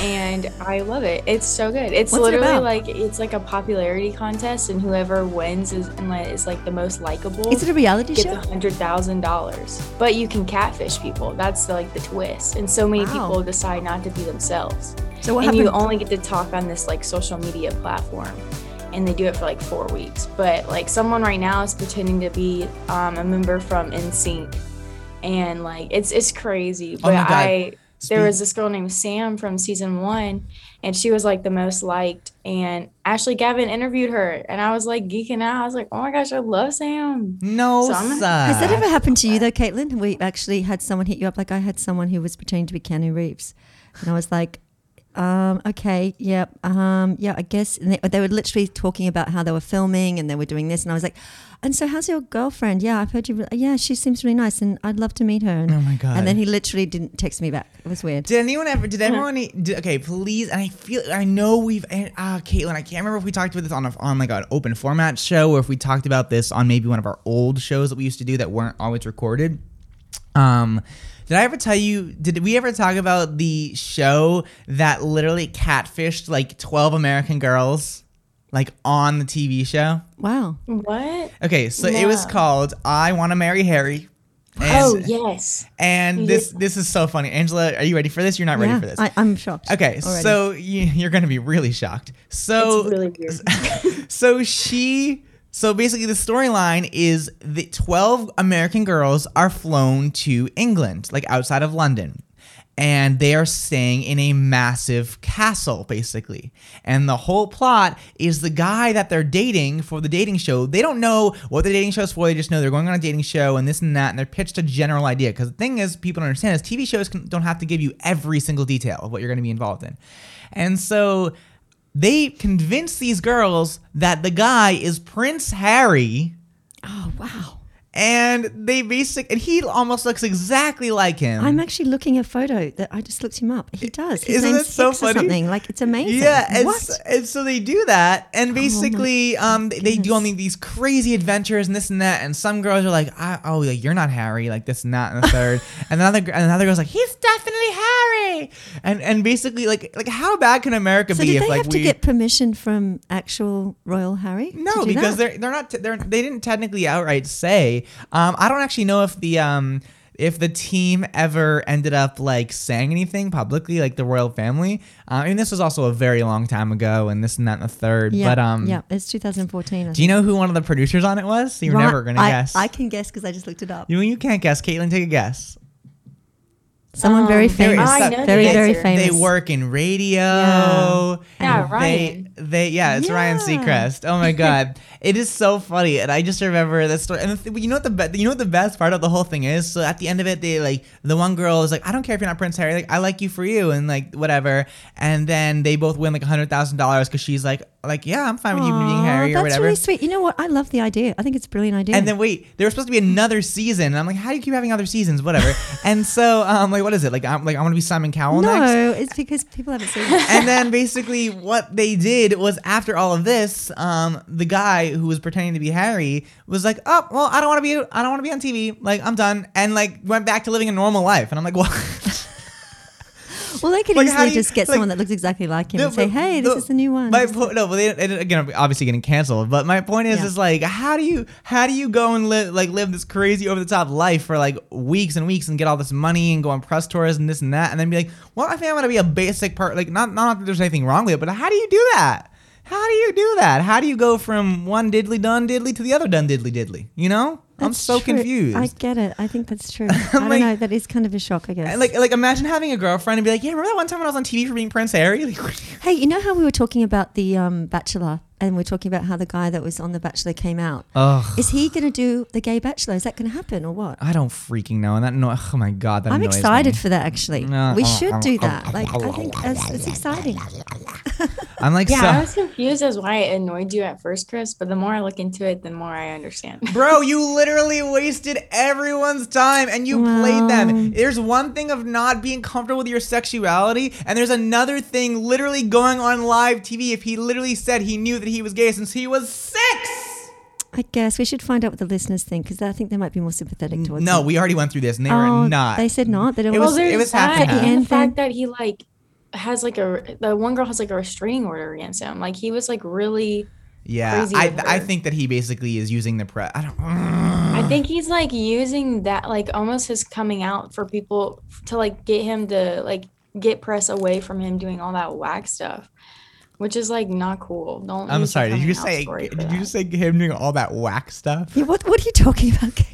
F: And I love it. It's so good. It's
H: What's
F: literally
H: about?
F: like it's like a popularity contest, and whoever wins is like, is like the most likable.
H: Is it a reality
F: gets
H: show?
F: a hundred thousand dollars. But you can catfish people. That's like the twist. And so many
H: Wow.
F: people decide not to be themselves.
H: So what
F: and you only get to talk on this like social media platform. And they do it for like four weeks. But like someone right now is pretending to be um, a member from NSYNC. And like it's it's crazy. But
C: Oh my God.
F: There was this girl named Sam from season one, and she was like the most liked. And Ashley Gavin interviewed her, and I was like geeking out. I was like, oh my gosh, I love Sam.
C: No,
F: So gonna-
H: Has that ever happened to you though, Caitlin? We actually had someone hit you up. Like I had someone who was pretending to be Keanu Reeves, and I was like, um, "Okay, yeah, um, yeah, I guess." And they, they were literally talking about how they were filming and they were doing this, and I was like, "And so, how's your girlfriend? Yeah, I've heard you. re- Yeah, she seems really nice, and I'd love to meet her." And,
C: Oh my God.
H: And then he literally didn't text me back. It was weird.
C: Did anyone ever? Did anyone? Did, okay, please. And I feel. I know we've. and, Ah, Caitlin. I can't remember if we talked about this on a, on like an open format show or if we talked about this on maybe one of our old shows that we used to do that weren't always recorded. Um, did I ever tell you? Did we ever talk about the show that literally catfished like twelve American girls, like on the TV show?
H: Wow.
F: What?
C: Okay, so it was called "I Want to Marry Harry." And,
F: oh yes.
C: and this this is so funny. Angela, are you ready for this? You're not ready
H: yeah,
C: for this.
H: I, I'm shocked.
C: Okay,
H: already.
C: so you, you're going to be really shocked. So,
F: It's really weird.
C: so she, so basically, the storyline is that 12 American girls are flown to England, like outside of London. And they are staying in a massive castle, basically. And the whole plot is the guy that they're dating for the dating show. They don't know what the dating show is for. They just know they're going on a dating show and this and that. And they're pitched a general idea. Because the thing is, people don't understand is TV shows can, don't have to give you every single detail of what you're going to be involved in. And so they convince these girls that the guy is Prince Harry,
H: oh wow.
C: And they basically and he almost looks exactly like him.
H: I'm actually looking at a photo that I just looked him up. He does. His
C: Isn't that so funny?
H: something. Like it's amazing.
C: Yeah, and,
H: what?
C: s- and so they do that, and basically, um, they- they do all these crazy adventures and this and that, and some girls are like, I, "Oh, like, you're not Harry," like this and that and the third, and another and another girl's like, "He's definitely Harry," and and basically, like, like how bad can America
H: so
C: be
H: did
C: if
H: they
C: like
H: have
C: we
H: to get permission from actual royal Harry?
C: No, because
H: that?
C: they're they're not they're they didn't technically outright say. Um, I don't actually know if the um if the team ever ended up like saying anything publicly, like the royal family. Uh, I mean, this was also a very long time ago, and this and that and the third.
H: yeah,
C: but um,
H: yeah, it's 2014. I
C: do you know who one of the producers on it was? You're
H: Right,
C: never gonna
H: I,
C: guess.
H: I can guess because I just looked it up.
C: you you can't guess. Caitlin, take a guess.
H: Someone very
F: Um,
C: There
H: famous.
C: is
F: I know the
H: very, very famous.
C: They work in radio.
H: Yeah.
F: Yeah,
C: and
F: Ryan.
C: They, they, yeah, it's Ryan Seacrest. Oh my god, it is so funny, and I just remember this story. And the th- you know what the be- you know what the best part of the whole thing is? So at the end of it, they like the one girl is like, I don't care if you're not Prince Harry, like I like you for you, and like whatever. And then they both win like a hundred thousand dollars because she's like, like yeah, I'm fine with you being
H: Aw,
C: Harry or
H: that's
C: whatever.
H: really sweet. You know what? I love the idea. I think it's a brilliant idea.
C: And then wait, there was supposed to be another season, and I'm like, how do you keep having other seasons? Whatever. and so, um, like, what is it? Like, I'm like, I want to be Simon Cowell
H: no,
C: next.
H: it's because people haven't seen it.
C: and then basically what they did was after all of this, um, the guy who was pretending to be Harry was like, "Oh, well, I don't want to be, I don't want to be on TV. Like, I'm done," and like went back to living a normal life. And I'm like, "What?"
H: Well, they could
C: Like,
H: easily
C: you-
H: just get
C: like-
H: someone that looks exactly like him
C: No,
H: and say, "Hey, this is the new one."
C: My po- no, but they, they, again, obviously getting canceled. But my point is,
H: Yeah.
C: is like, how do you, how do you go and live, like, live this crazy over the top life for like weeks and weeks and get all this money and go on press tours and this and that, and then be like, well, I think I want to be a basic part. Like, not, not that there's anything wrong with it, but how do you do that? How do you do that? How do you go from one diddly dun diddly to the other dun diddly diddly? You know, I'm so
H: true.
C: confused.
H: I get it. I think that's true. I don't
C: like-
H: know. That is kind of a shock, I guess.
C: Like, like imagine having a girlfriend and be like, yeah, remember that one time when I was on TV for being Prince Harry?
H: Hey, you know how we were talking about the um, Bachelor and we're talking about how the guy that was on The Bachelor came out.
C: Ugh.
H: Is he going to do the gay Bachelor? Is that going to happen or what?
C: I don't freaking know. And that no, oh my god, that
H: I'm excited
C: me.
H: for that. Actually,
C: No,
H: we
C: uh,
H: should
C: uh,
H: do
C: uh,
H: that. Like, I think it's, it's exciting.
C: I'm like,
F: Yeah,
C: so,
F: I was confused as why it annoyed you at first, Chris. But the more I look into it, the more I understand.
C: Bro, you literally wasted everyone's time and you played them. There's one thing of not being comfortable with your sexuality, and there's another thing literally going on live TV if he literally said he knew that he was gay since he was six.
H: I guess we should find out what the listeners think because I think they might be more sympathetic towards.
C: No,
H: him.
C: we already went through this and they
H: Oh,
C: were not.
H: They said not. They don't.
C: It was-
F: there's
C: it was half
F: that,
C: and half.
F: and
H: End
F: the fact that he like has like a the one girl has like a restraining order against him. Like he was like really.
C: yeah,
F: crazy
C: I, I think that he basically is using the press. I don't.
F: I think he's like using that like almost his coming out for people to like get him to like get press away from him doing all that whack stuff, which is like not cool. Don't.
C: I'm sorry. Did you
F: coming
C: say? Did you
F: that.
C: just say him doing all that whack stuff?
H: Yeah, what What are you talking about, Caitlin?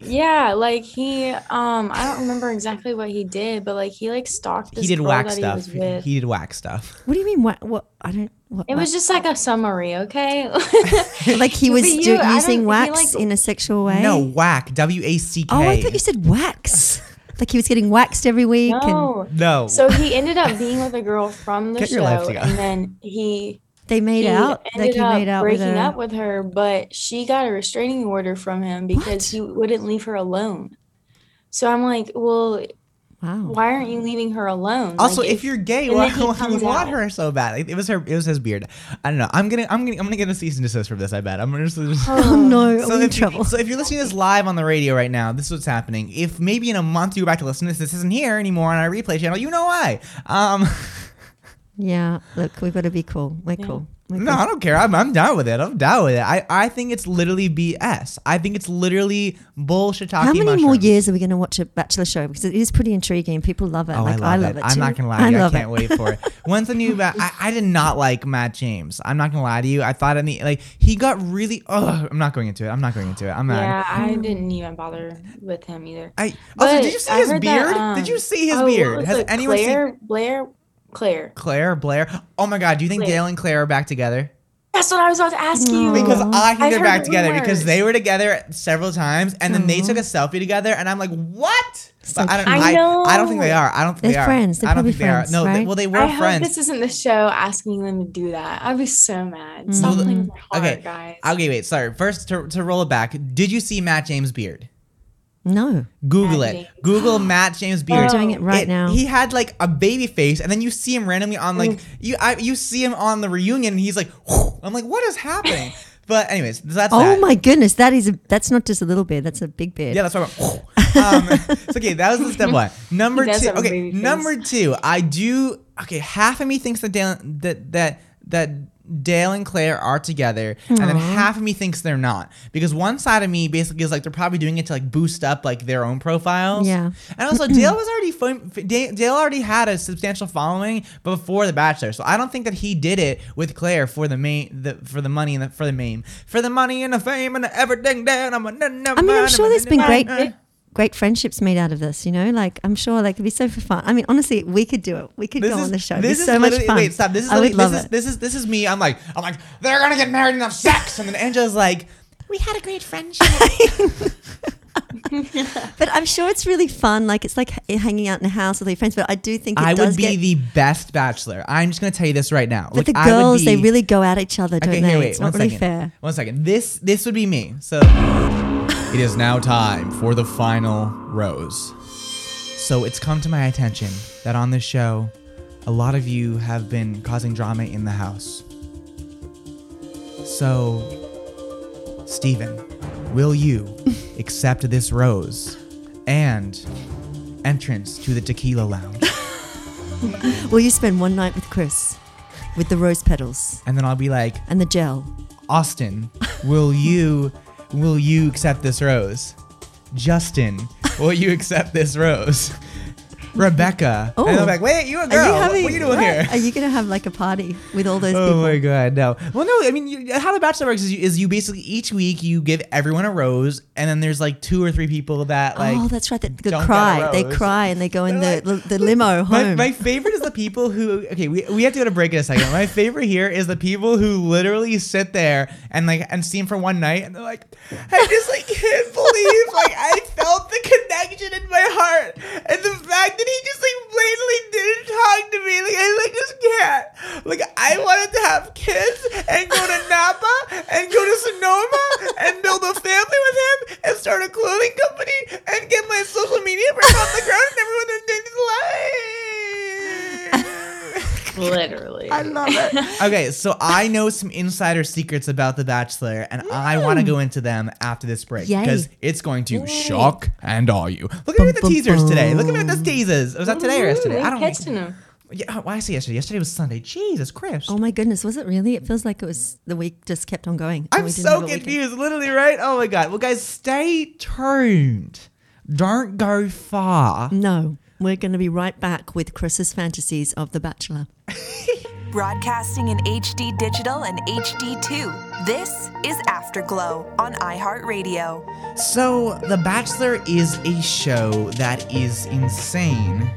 F: Yeah, like he um I don't remember exactly what he did, but like he like stalked this
C: He did
F: girl
C: whack
F: that
C: stuff.
F: he was with.
C: He did whack stuff.
H: What do you mean? What? What? I don't. What?
F: it was just like a summary, okay?
H: like he was
F: you-
H: do, using wax
F: like-
H: in a sexual way.
C: No, whack. W A C K.
H: Oh, I thought you said wax. like he was getting waxed every week. And
F: no.
C: No.
F: So he ended up being with a girl from the
C: Get
F: show, and then he
H: they made
F: he
H: out. Like
F: ended
H: he
F: up
H: made out
F: breaking
H: her.
F: up with her, but she got a restraining order from him because
H: What?
F: he wouldn't leave her alone. So I'm like, well,
H: wow.
F: why aren't you leaving her alone?
C: Also,
F: Like,
C: if you're gay, why, why do you want her so bad? It was her. It was his beard. I don't know. I'm gonna. I'm gonna. I'm gonna get a cease and desist for this. I bet. I'm gonna. Just,
H: Oh no,
C: so
H: I'm in
C: if,
H: trouble.
C: so if you're listening to this live on the radio right now, this is what's happening. If maybe in a month you go back to listen to this, this isn't here anymore on our replay channel. You know why? Um,
H: Yeah, look, we've got to be cool. We're cool. We're
C: no,
H: cool.
C: I don't care. I'm, I'm down with it. I'm down with it. I, I think it's literally BS. I think it's literally bullshit.
H: How many more years are we going to watch a Bachelor show? Because it is pretty intriguing. People love it.
C: Oh,
H: like,
C: I love, it. I'm not gonna lie. to you, I,
H: love
C: can't
H: it.
C: wait for it. When's the new? Ba- I, I did not like Matt James. I'm not gonna lie to you. I thought in the like he got really. Oh, I'm not going into it. I'm not going into it. I'm not.
F: yeah, I didn't even bother with him either.
C: I also
F: But
C: did you see
F: I
C: his beard?
F: that,
C: did you
F: um,
C: see his
F: oh,
C: beard?
F: was
C: Has
F: it,
C: anyone
F: Claire,
C: seen
F: Blair, Claire.
C: Claire? Blair? Oh my God! Do you think
F: Claire.
C: Dale and Claire are back together?
F: That's what I was about to ask you.
C: Because I think
F: I've
C: they're
F: heard
C: back together because they were together several times and then they took a selfie together and I'm like, what? But I don't.
F: I
C: I, I don't think they are. I don't think
H: They're
C: they are.
H: friends. They're
C: I don't
H: probably
C: think they are.
H: friends,
C: No, they- well they were
F: I hope
C: friends.
F: this isn't the show asking them to do that. I'd be so mad. Stop playing with my heart,
C: okay.
F: guys.
C: Okay, wait. Sorry. First, to, to roll it back, did you see Matt James' beard?
H: No.
C: Google
F: Andy.
C: it. Google Matt James' beard.
H: We're doing it right
C: It-
H: now.
C: He had like a baby face, and then you see him randomly on like you. I, you see him on the reunion, and he's like, I'm like, what is happening? but anyways, that's
H: Oh
C: that.
H: my goodness, that is a, that's not just a little beard. That's a big beard.
C: Yeah, that's what I'm. um, so okay, that was the step one. Number
F: He does
C: two.
F: have a
C: Okay,
F: baby face.
C: number two. I do. Okay, half of me thinks that Dale, that that that Dale and Claire are together, and then half of me thinks they're not because one side of me basically is like they're probably doing it to like boost up like their own profiles.
H: Yeah.
C: and also Dale was already fam- Dale Dale already had a substantial following before The Bachelor, so I don't think that he did it with Claire for the main the for the money and the, for the meme for the money and the fame and the everything. Down. I'm a,
H: I mean, I'm sure there's been great great friendships made out of this, you know? Like I'm sure like it'd be so fun. I mean, honestly, we could do it. We could go on the show. Be
C: This is
H: so much fun.
C: Wait, stop. This is
H: I would love
C: this is
H: it.
C: this is this is me. I'm like I'm like they're gonna get married and have sex, and then Angela's like, we had a great friendship.
H: But I'm sure it's really fun. Like it's like hanging out in a house with your friends. But I do think it
C: I would be
H: get,
C: the best bachelor. I'm just gonna tell you this right now.
H: But
C: Look,
H: the
C: I would
H: girls, they really go at each other, don't
C: Okay,
H: they?
C: here, wait,
H: it's
C: one
H: not really
C: second.
H: fair.
C: One second. This this would be me. So it is now time for the final rose. So it's come to my attention that on this show, a lot of you have been causing drama in the house. So, Stephen, will you accept this rose and entrance to the tequila lounge?
H: Will you spend one night with Chris with the rose petals
C: And then I'll be like,
H: and the gel?
C: Austin, will you will you accept this rose? Justin, will you accept this rose? Rebecca.
H: Oh.
C: And I'm oh. like, wait, you a
H: Are
C: girl?
H: you
C: What-
H: having,
C: what are you doing
H: what?
C: here?
H: Are you gonna have like a party with all those
C: Oh
H: people?
C: my god, no. Well, no. I mean, you, how the Bachelor works is you, is you basically each week you give everyone a rose, and then there's like two or three people that like.
H: oh, that's right. They, they
C: don't get a
H: cry. They cry and they go in the the limo
C: My, my favorite is the people who okay we, we have to go to break in a second. My favorite here is the people who literally sit there and like and see him for one night and they're like, I just like can't believe like I felt the connection in my heart and the fact that he just like blatantly didn't talk to me like I like just can't like I wanted to have kids and go to Napa and go to Sonoma and build a family with him and start a clothing company and get my social media back on the ground and everyone in his life.
F: Literally.
C: I love it. okay, so I know some insider secrets about The Bachelor, and I want to go mm. into them after this break because it's going to shock and awe you. Look at me at the teasers today. Look at me at the teasers. Was that today or yesterday? I don't know.
F: catching him.
C: Yeah, oh, why I say yesterday? Yesterday was Sunday. Jesus Christ.
H: oh my goodness, was it really? It feels like it was the week just kept on going.
C: I'm so
H: have weekend.
C: confused, literally, right? Oh my god. Well, guys, stay tuned. Don't go far.
H: No, we're going to be right back with Chris's fantasies of The Bachelor.
E: Broadcasting in HD digital and HD2. This is Afterglow on iHeartRadio.
C: So, The Bachelor is a show that is insane.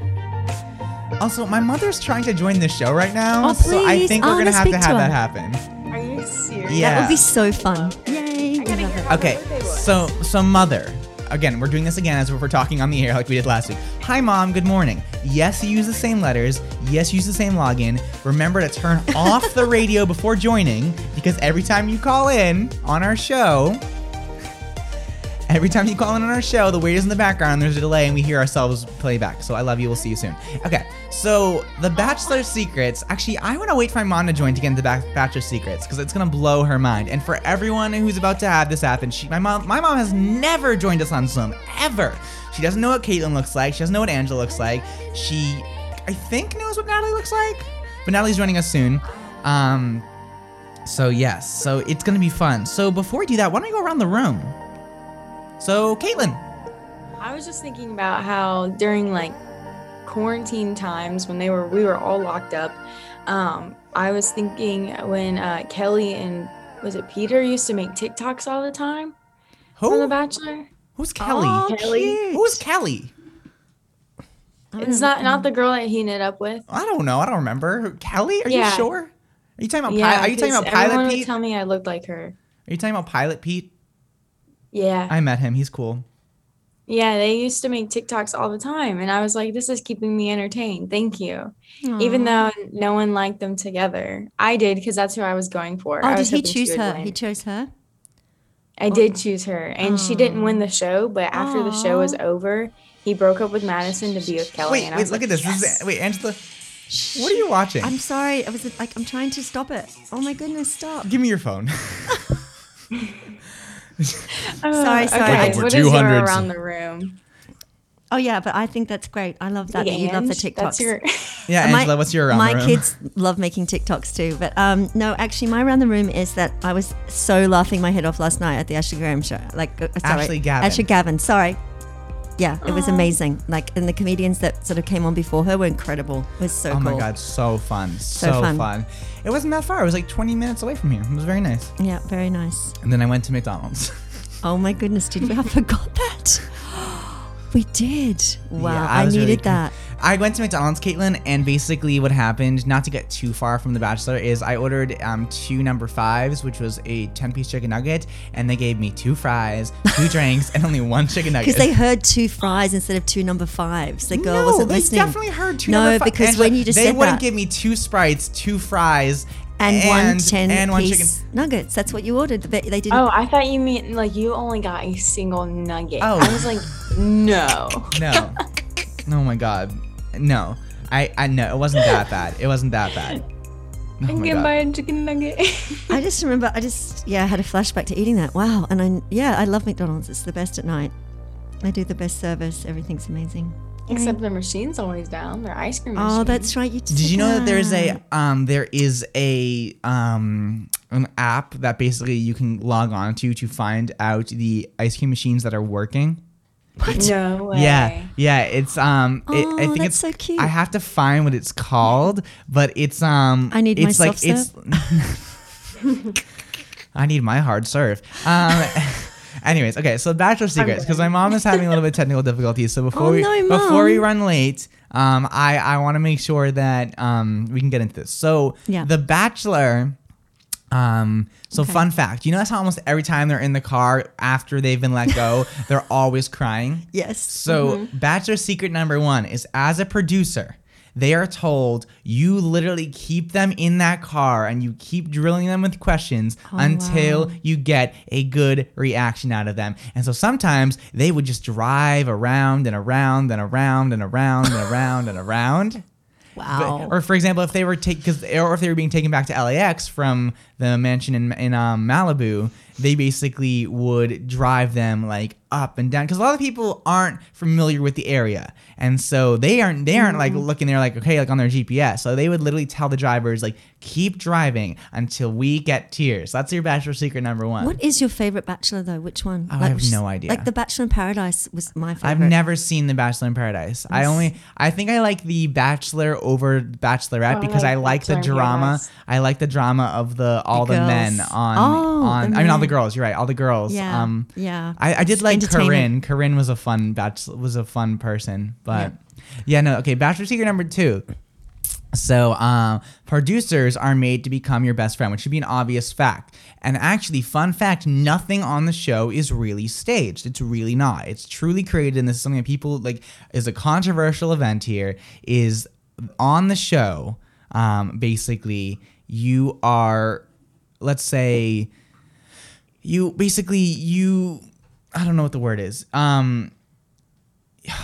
C: Also, my mother's trying to join the show right now,
H: Oh,
C: so I think
H: oh,
C: we're
H: wanna
C: gonna have to have that happen.
F: Are you serious?
C: Yeah.
H: That would be so fun. Yay. we love it.
C: Okay, so so mother. Again, we're doing this again as we're talking on the air like we did last week. Hi mom, good morning. Yes, you use the same letters. Yes, use the same login. Remember to turn off the radio before joining because every time you call in on our show, every time you call in on our show, the waiter's in the background, there's a delay, and we hear ourselves play back. So I love you. We'll see you soon. Okay, so the Bachelor Secrets. Actually, I want to wait for my mom to join to get into Ba- Bachelor Secrets because it's gonna blow her mind. And for everyone who's about to have this happen, she, my mom, my mom has never joined us on Zoom ever. She doesn't know what Caitlyn looks like. She doesn't know what Angela looks like. She, I think, knows what Natalie looks like. But Natalie's joining us soon. Um, so yes, so it's gonna be fun. So before we do that, why don't we go around the room? So Caitlin,
F: I was just thinking about how during like quarantine times when they were we were all locked up, um, I was thinking when uh, Kelly and was it Peter used to make TikToks all the time for The? Bachelor.
C: Who's Kelly?
H: Oh,
F: Kelly.
H: cute.
C: Who's Kelly?
F: It's not not the girl that he knit up with.
C: I don't know. I don't remember. Kelly? Are you sure? Are you talking about?
F: Yeah,
C: Pi- are you talking about
F: everyone
C: Pilot
F: would
C: Pete?
F: tell me I looked like her.
C: Are you talking about Pilot Pete?
F: Yeah.
C: I met him. He's cool.
F: Yeah, they used to make TikToks all the time. And I was like, this is keeping me entertained. Thank you. Even though no one liked them together. I did because that's who I was going for.
H: Oh,
F: I
H: did he choose her?
F: win.
H: He chose her?
F: I did oh. choose her. And she didn't win the show, but after the show was over, he broke up with Madison to be with Kelly.
C: Wait,
F: and I
C: wait.
F: was
C: Look
F: like,
C: at this.
F: Yes.
C: This is wait, Angela. What are you watching?
H: I'm sorry. I was like, I'm trying to stop it. Oh my goodness, stop.
C: Give me your phone.
H: Sorry, sorry.
F: Okay,
C: We're
F: what is your around the room?
H: Oh yeah, but I think that's great. I love that. that you love the
F: Ange,
H: TikToks.
F: That's your.
C: yeah,
H: My-
C: Angela. what's your around
H: my
C: the room?
H: kids love making TikToks too, but um, no, actually, my around the room is that I was so laughing my head off last night at the Ashley Graham show. Like, uh, sorry,
C: Ashley Gavin.
H: Ashley Gavin. Sorry. Yeah, it was amazing. Like, and the comedians that sort of came on before her were incredible. It was so
C: Oh
H: cool.
C: my god, so fun, so,
H: fun.
C: fun. It wasn't that far. It was like 20 minutes away from here. It was very nice.
H: Yeah, very nice.
C: And then I went to McDonald's.
H: Oh my goodness, did we? I forgot that. We did. Wow,
C: Yeah,
H: I,
C: was
H: needed
C: really
H: that.
C: I went to McDonald's, Caitlin, and basically what happened, not to get too far from The Bachelor, is I ordered um, two number fives, which was a 10 piece chicken nugget, and they gave me two fries, two drinks, and only one chicken nugget.
H: Because they heard two fries instead of two number fives. The girl
C: no,
H: wasn't
C: they
H: listening.
C: definitely heard two
H: No,
C: number fi-
H: because
C: Angela,
H: when you just
C: they
H: said
C: wouldn't
H: that-
C: give me two sprites, two fries,
H: and, one 10
C: and one
H: piece
C: chicken.
H: nuggets. That's what you ordered. But they didn't.
F: Oh, I thought you meant like you only got a single nugget.
C: Oh.
F: I was like, no.
C: No. oh my god. No. I I know it wasn't that bad. It wasn't that bad. Oh
F: I
C: my
F: can
C: God.
F: chicken nugget.
H: I just remember, I just, yeah, I had a flashback to eating that. Wow. And I, yeah, I love McDonald's. It's the best at night. I do the best service. Everything's amazing.
F: Except their machine's always down. Their ice cream machine.
H: Oh, that's right. You
C: Did you know that there's a um there is a um an app that basically you can log on to to find out the ice cream machines that are working?
F: No way.
C: Yeah, yeah. It's um. It, I
H: Oh,
C: think
H: that's
C: it's
H: so cute.
C: I have to find what it's called, but it's um.
H: I need my
C: it's like it's. I need my hard serve. Um. Anyways, okay. So Bachelor Secrets, because my mom is having a little bit of technical difficulties. So before
H: Oh,
C: we
H: no,
C: before we run late, um, I I want to make sure that um we can get into this. So
H: Yeah.
C: the Bachelor. Um, so
H: Okay.
C: fun fact, you notice how almost every time they're in the car after they've been let go, they're always crying.
H: Yes.
C: So, Bachelor secret number one is as a producer, they are told you literally keep them in that car and you keep drilling them with questions until
H: wow.
C: you get a good reaction out of them. And so sometimes they would just drive around and around and around and around and around and around.
H: Wow.
C: Or for example, if they were take because or if they were being taken back to LAX from the mansion in in um, Malibu, they basically would drive them like up and down because a lot of people aren't familiar with the area, and so they aren't they aren't like looking there like okay like on their GPS. So they would literally tell the drivers like keep driving until we get tears. That's your bachelor secret number one.
H: What is your favorite Bachelor though? Which one?
C: Oh, I have
H: which-
C: no idea.
H: Like the Bachelor in Paradise was my favorite.
C: I've never seen The Bachelor in Paradise. I only I think I like The Bachelor over Bachelorette
F: Oh,
C: because I
F: like
C: like the drama.
F: Paradise.
C: I like the drama of the all the,
H: girls.
C: men on
H: Oh,
C: on
H: the
C: I mean all the girls. You're right, all the girls.
H: Yeah.
C: Um
H: yeah.
C: I, I did like
H: entertainment.
C: Corinne. Corinne was a fun bachelor was a fun person. But yeah, no, okay, Bachelor Secret number two. So, um, producers are made to become your best friend, which should be an obvious fact. And actually, fun fact: nothing on the show is really staged. It's really not. It's truly created, and this is something that people like is a controversial event here. Is on the show, um, basically, you are, let's say, you basically you, I don't know what the word is. Um,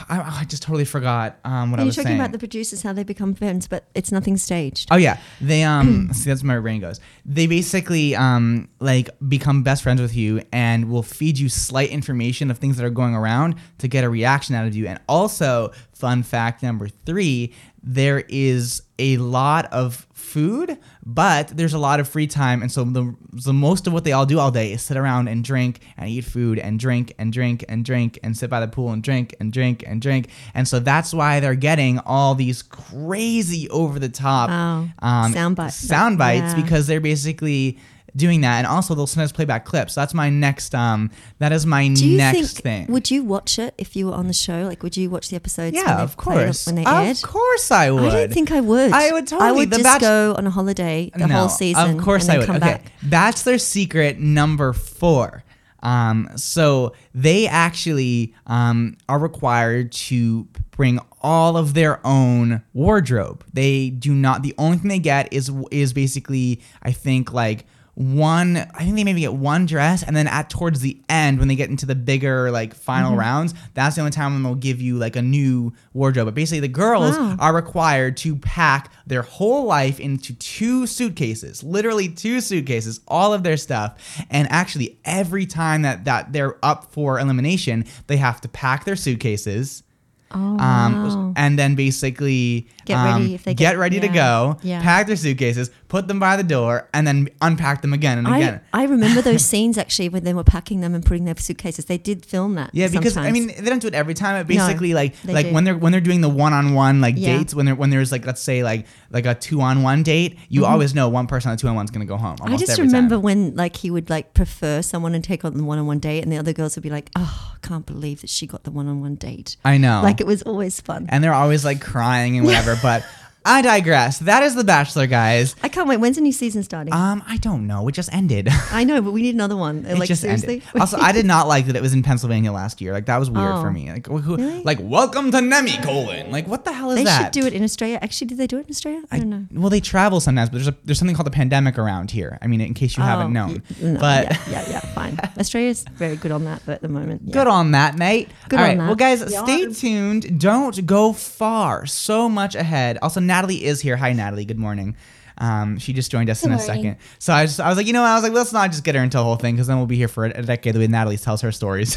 C: I, I just totally forgot um, what
H: Are
C: I was
H: talking
C: saying.
H: about the producers how they become friends, but it's nothing staged?
C: Oh yeah, they um. see, that's where my brain goes. They basically um like become best friends with you and will feed you slight information of things that are going around to get a reaction out of you. And also, fun fact number three: there is a lot of food, but there's a lot of free time, and so the the most of what they all do all day is sit around and drink and eat food and drink and drink and drink and sit by the pool and drink and drink and drink. And so that's why they're getting all these crazy over the top
H: Wow.
C: um,
H: Sound bite-
C: sound bites
H: yeah.
C: because they're basically doing that, and also they'll sometimes play back clips. That's my next. Um, that is my
H: Do you
C: next
H: think?
C: thing.
H: Would you watch it if you were on the show? Like, would you watch the episodes?
C: yeah, of course.
H: when they aired.
C: Of course, I would.
H: I don't think I would.
C: I would totally.
H: I
C: would
H: just
C: Bach-
H: go on a holiday the whole season.
C: Of course,
H: and then
C: I would.
H: Come
C: okay,
H: back.
C: Bachelor Secret number four. Um, so they actually um, are required to bring all of their own wardrobe. They do not. The only thing they get is is basically, I think, like one i think they maybe get one dress and then at towards the end when they get into the bigger like final
H: Mm-hmm.
C: rounds that's the only time when they'll give you like a new wardrobe but basically the girls
H: Wow.
C: are required to pack their whole life into two suitcases literally two suitcases all of their stuff and actually every time that that they're up for elimination they have to pack their suitcases
H: Oh,
C: um,
H: wow.
C: and then basically
H: Get
C: um,
H: ready if they
C: get
H: get-
C: ready to go,
H: yeah.
C: pack their suitcases, put them by the door, and then unpack them again and again.
H: I, I remember those scenes actually when they were packing them and putting their suitcases. They did film that.
C: yeah, because I mean they don't do it every time. But basically, like like
H: do.
C: when they're when they're doing the one on one like
H: Yeah.
C: dates, when they're when there's like let's say like like a two on one date, you always know one person on the two on one is gonna go home.
H: Mm-hmm. I just remember
C: time.
H: when like he would like prefer someone and take on the one-on-one date, and the other girls would be like, "Oh, I can't believe that she got the one-on-one date."
C: I know.
H: Like it was always fun.
C: and they're always like crying and whatever. but I digress. That is The Bachelor, guys.
H: I can't wait. When's the new season starting?
C: Um, I don't know. It just ended.
H: I know, but we need another one.
C: It
H: like
C: just
H: seriously.
C: ended. Also, I did not like that it was in Pennsylvania last year. Like that was weird for
H: Oh.
C: me. Like, who,
H: Really?
C: like welcome to Nemacolin. Like what the hell is that?
H: they
C: that?
H: should do it in Australia. Actually, did they do it in Australia? I, don't know.
C: Well, they travel sometimes, but there's a, there's something called a pandemic around here. I mean, in case you haven't
H: Oh,
C: known.
H: y- no,
C: but
H: yeah, yeah, yeah, fine. Australia's very good on that, but at the moment, yeah.
C: Good on that, mate.
H: Good
C: All
H: on
C: right,
H: that.
C: well, guys, stay tuned. Don't go far. So much ahead. Also, Natalie is here. Hi, Natalie. Good morning. Um, she just joined us in a second. So I just, I was like, you know what? I was like, let's not just get her into the whole thing because then we'll be here for a, decade the way Natalie tells her stories.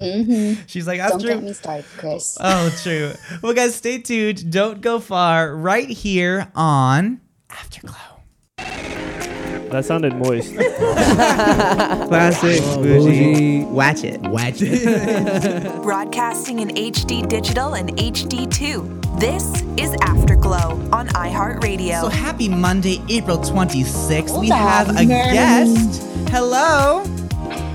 C: She's like, that's
I: Don't
C: true.
I: get me started, Chris.
C: Oh, true. well, guys, stay tuned. Don't go far. Right here on Afterglow.
D: That sounded moist.
C: Classic bougie. Watch it. Watch it.
E: Broadcasting in HD digital and HD2. This is Afterglow on iHeartRadio.
C: so happy Monday, April 26th. we
J: Hold
C: have a
J: Mary.
C: guest. Hello.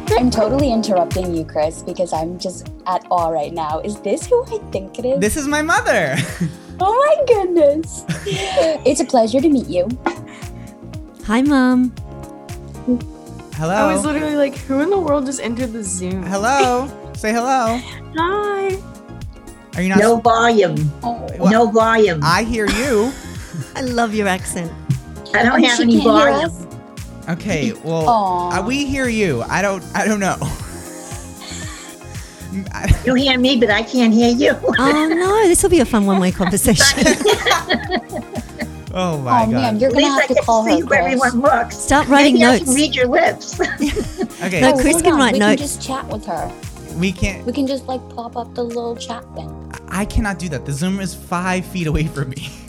J: I'm totally interrupting you, Chris, because I'm just at awe right now. Is this who I think it is?
C: This is my mother.
J: oh my goodness. it's a pleasure to meet you.
H: Hi, Mom.
C: Hello.
F: I was literally like, who in the world just entered the Zoom?
C: Hello. Say hello.
F: Hi.
C: Are you not?
K: No volume.
J: Oh,
C: Well,
K: no volume. I,
C: I hear you.
H: I love your accent.
K: I don't have
J: she
K: any
J: can't hear
K: volume.
J: us?
C: Okay. Well, uh, we hear you. I don't. I don't know.
K: You hear me, but I can't hear you.
H: Oh no, this will be a fun one-way conversation.
C: Oh my
J: Oh
C: god.
J: man, you're gonna have to
K: get
J: call
K: see
J: her,
K: where
J: Chris.
K: everyone looks.
H: Start writing
K: Maybe I
H: notes.
K: can read your lips.
C: okay.
H: No,
J: Oh,
H: Chris can
J: on.
H: write
J: we
H: notes.
J: can just chat with her.
C: we can't.
J: We can just like pop up the little chat thing.
C: I cannot do that. The Zoom is five feet away from me.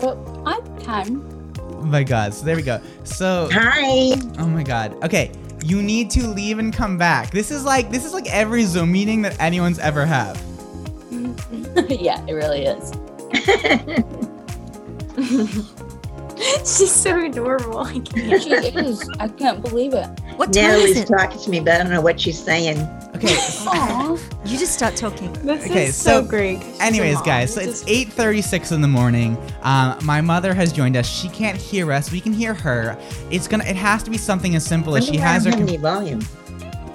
J: Well, I can.
C: Oh my god. So there we go. So.
K: Hi.
C: Oh my god. Okay. You need to leave and come back. This is like this is like every Zoom meeting that anyone's ever have.
J: yeah, it really is.
F: She's so adorable. I can't.
J: She is. I can't believe it.
H: What time is it?
K: talking to me, but I don't know what she's saying.
C: Okay.
J: Aw.
H: You just start talking.
F: This
C: Okay,
F: is so,
C: so
F: great. 'cause she's
C: Anyways, guys, so it's 8:36 in the morning. Um, my mother has joined us. She can't hear us. We can hear her. It's gonna. It has to be something as simple as she has her.
K: don't
C: com-
K: volume.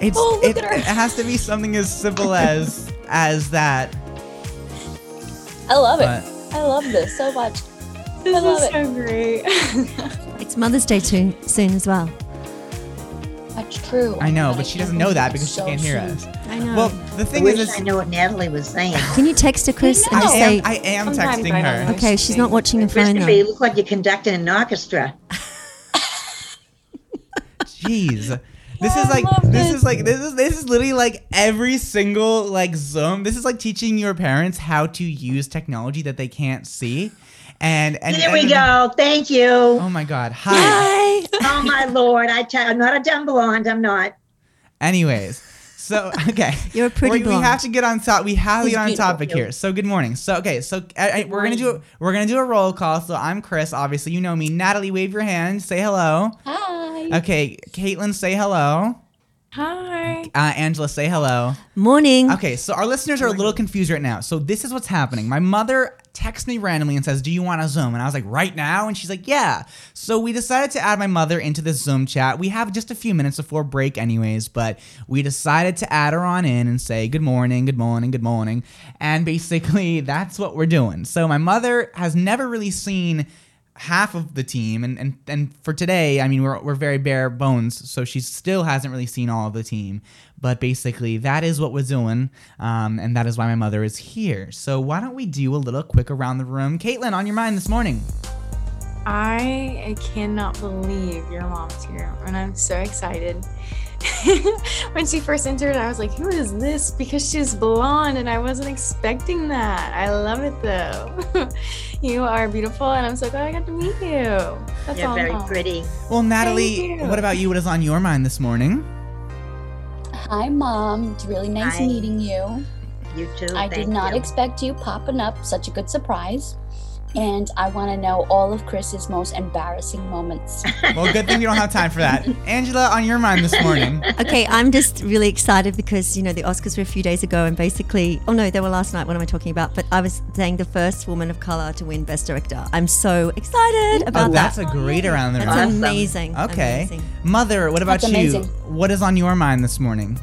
C: It's
J: Oh, look
C: it,
J: at her.
C: it has to be something as simple as as that.
J: I love it. I love this so much.
F: This
J: I love
F: is
J: it.
F: so great.
H: It's Mother's Day too, soon as well.
J: That's true.
C: I know,
J: God,
C: but she doesn't know that
J: it's
C: because she can't hear
J: soon.
C: us.
H: I know.
C: Well, the
K: I
C: thing is,
K: wish
C: is
K: I know what Natalie was saying.
H: Can you text her, Chris, and
J: No.
H: just
C: I
H: say,
C: am, I am
F: Sometimes
C: texting
F: I don't
C: her.
F: know.
H: okay, she's not watching her phone
K: Christopher, you look like you're conducting an orchestra.
C: Jeez. This is oh, like
J: love
C: this
J: this.
C: is like this is this is literally like every single like Zoom. This is like teaching your parents how to use technology that they can't see. And and
K: Here we
C: and-
K: go. Thank you.
C: Oh my god. Hi.
H: Hi.
K: Oh my lord! I tell, I'm not a dumb blonde. I'm not.
C: Anyways, so okay,
H: You're pretty
C: we, we have to get on top. We have to get on topic here. So good morning. So okay, so I, I- we're gonna do we're gonna do a roll call. So I'm Chris. Obviously, you know me. Natalie, wave your hand. Say hello.
J: Hi.
C: Okay, Caitlin, say hello.
F: Hi.
C: Uh, Angela, say hello.
H: Morning.
C: Okay, so our listeners are a little confused right now. So this is what's happening. My mother texts me randomly and says, "Do you want a Zoom?" And I was like, "Right now?" And she's like, "Yeah." So we decided to add my mother into this Zoom chat. We have just a few minutes before break, anyways, but we decided to add her on in and say, "Good morning, good morning, good morning," and basically that's what we're doing. So my mother has never really seen half of the team and, and and for today i mean we're, we're very bare bones so she still hasn't really seen all of the team. But basically that is what we're doing um, and that is why my mother is here. So why don't we do a little quick around the room? Caitlin on your mind this morning.
F: I, I cannot believe your mom's here, and I'm so excited. when she first entered, I was like, "Who is this?" Because she's blonde, and I wasn't expecting that. I love it though. you are beautiful, and I'm so glad I got to meet you. That's
K: You're
F: all.
K: very
F: Mom.
K: pretty.
C: well natalie what about you what is on your mind this morning
J: Hi, Mom. It's really nice
K: Hi.
J: meeting you.
K: You too.
J: I did not
K: you.
J: expect you popping up. Such a good surprise. And I want to know all of Chris's most embarrassing moments.
C: well good thing we don't have time for that angela on your mind this morning
H: Okay, I'm just really excited because you know the Oscars were a few days ago, and basically, oh no, they were last night. What am I talking about? But I was saying the first woman of color to win Best Director. I'm so excited
C: oh
H: about
C: that's
H: that.
C: That's a great around the
H: That's
K: Awesome.
H: amazing.
C: okay
H: amazing.
C: mother what about
J: That's
C: you
J: amazing.
C: what is on your mind this morning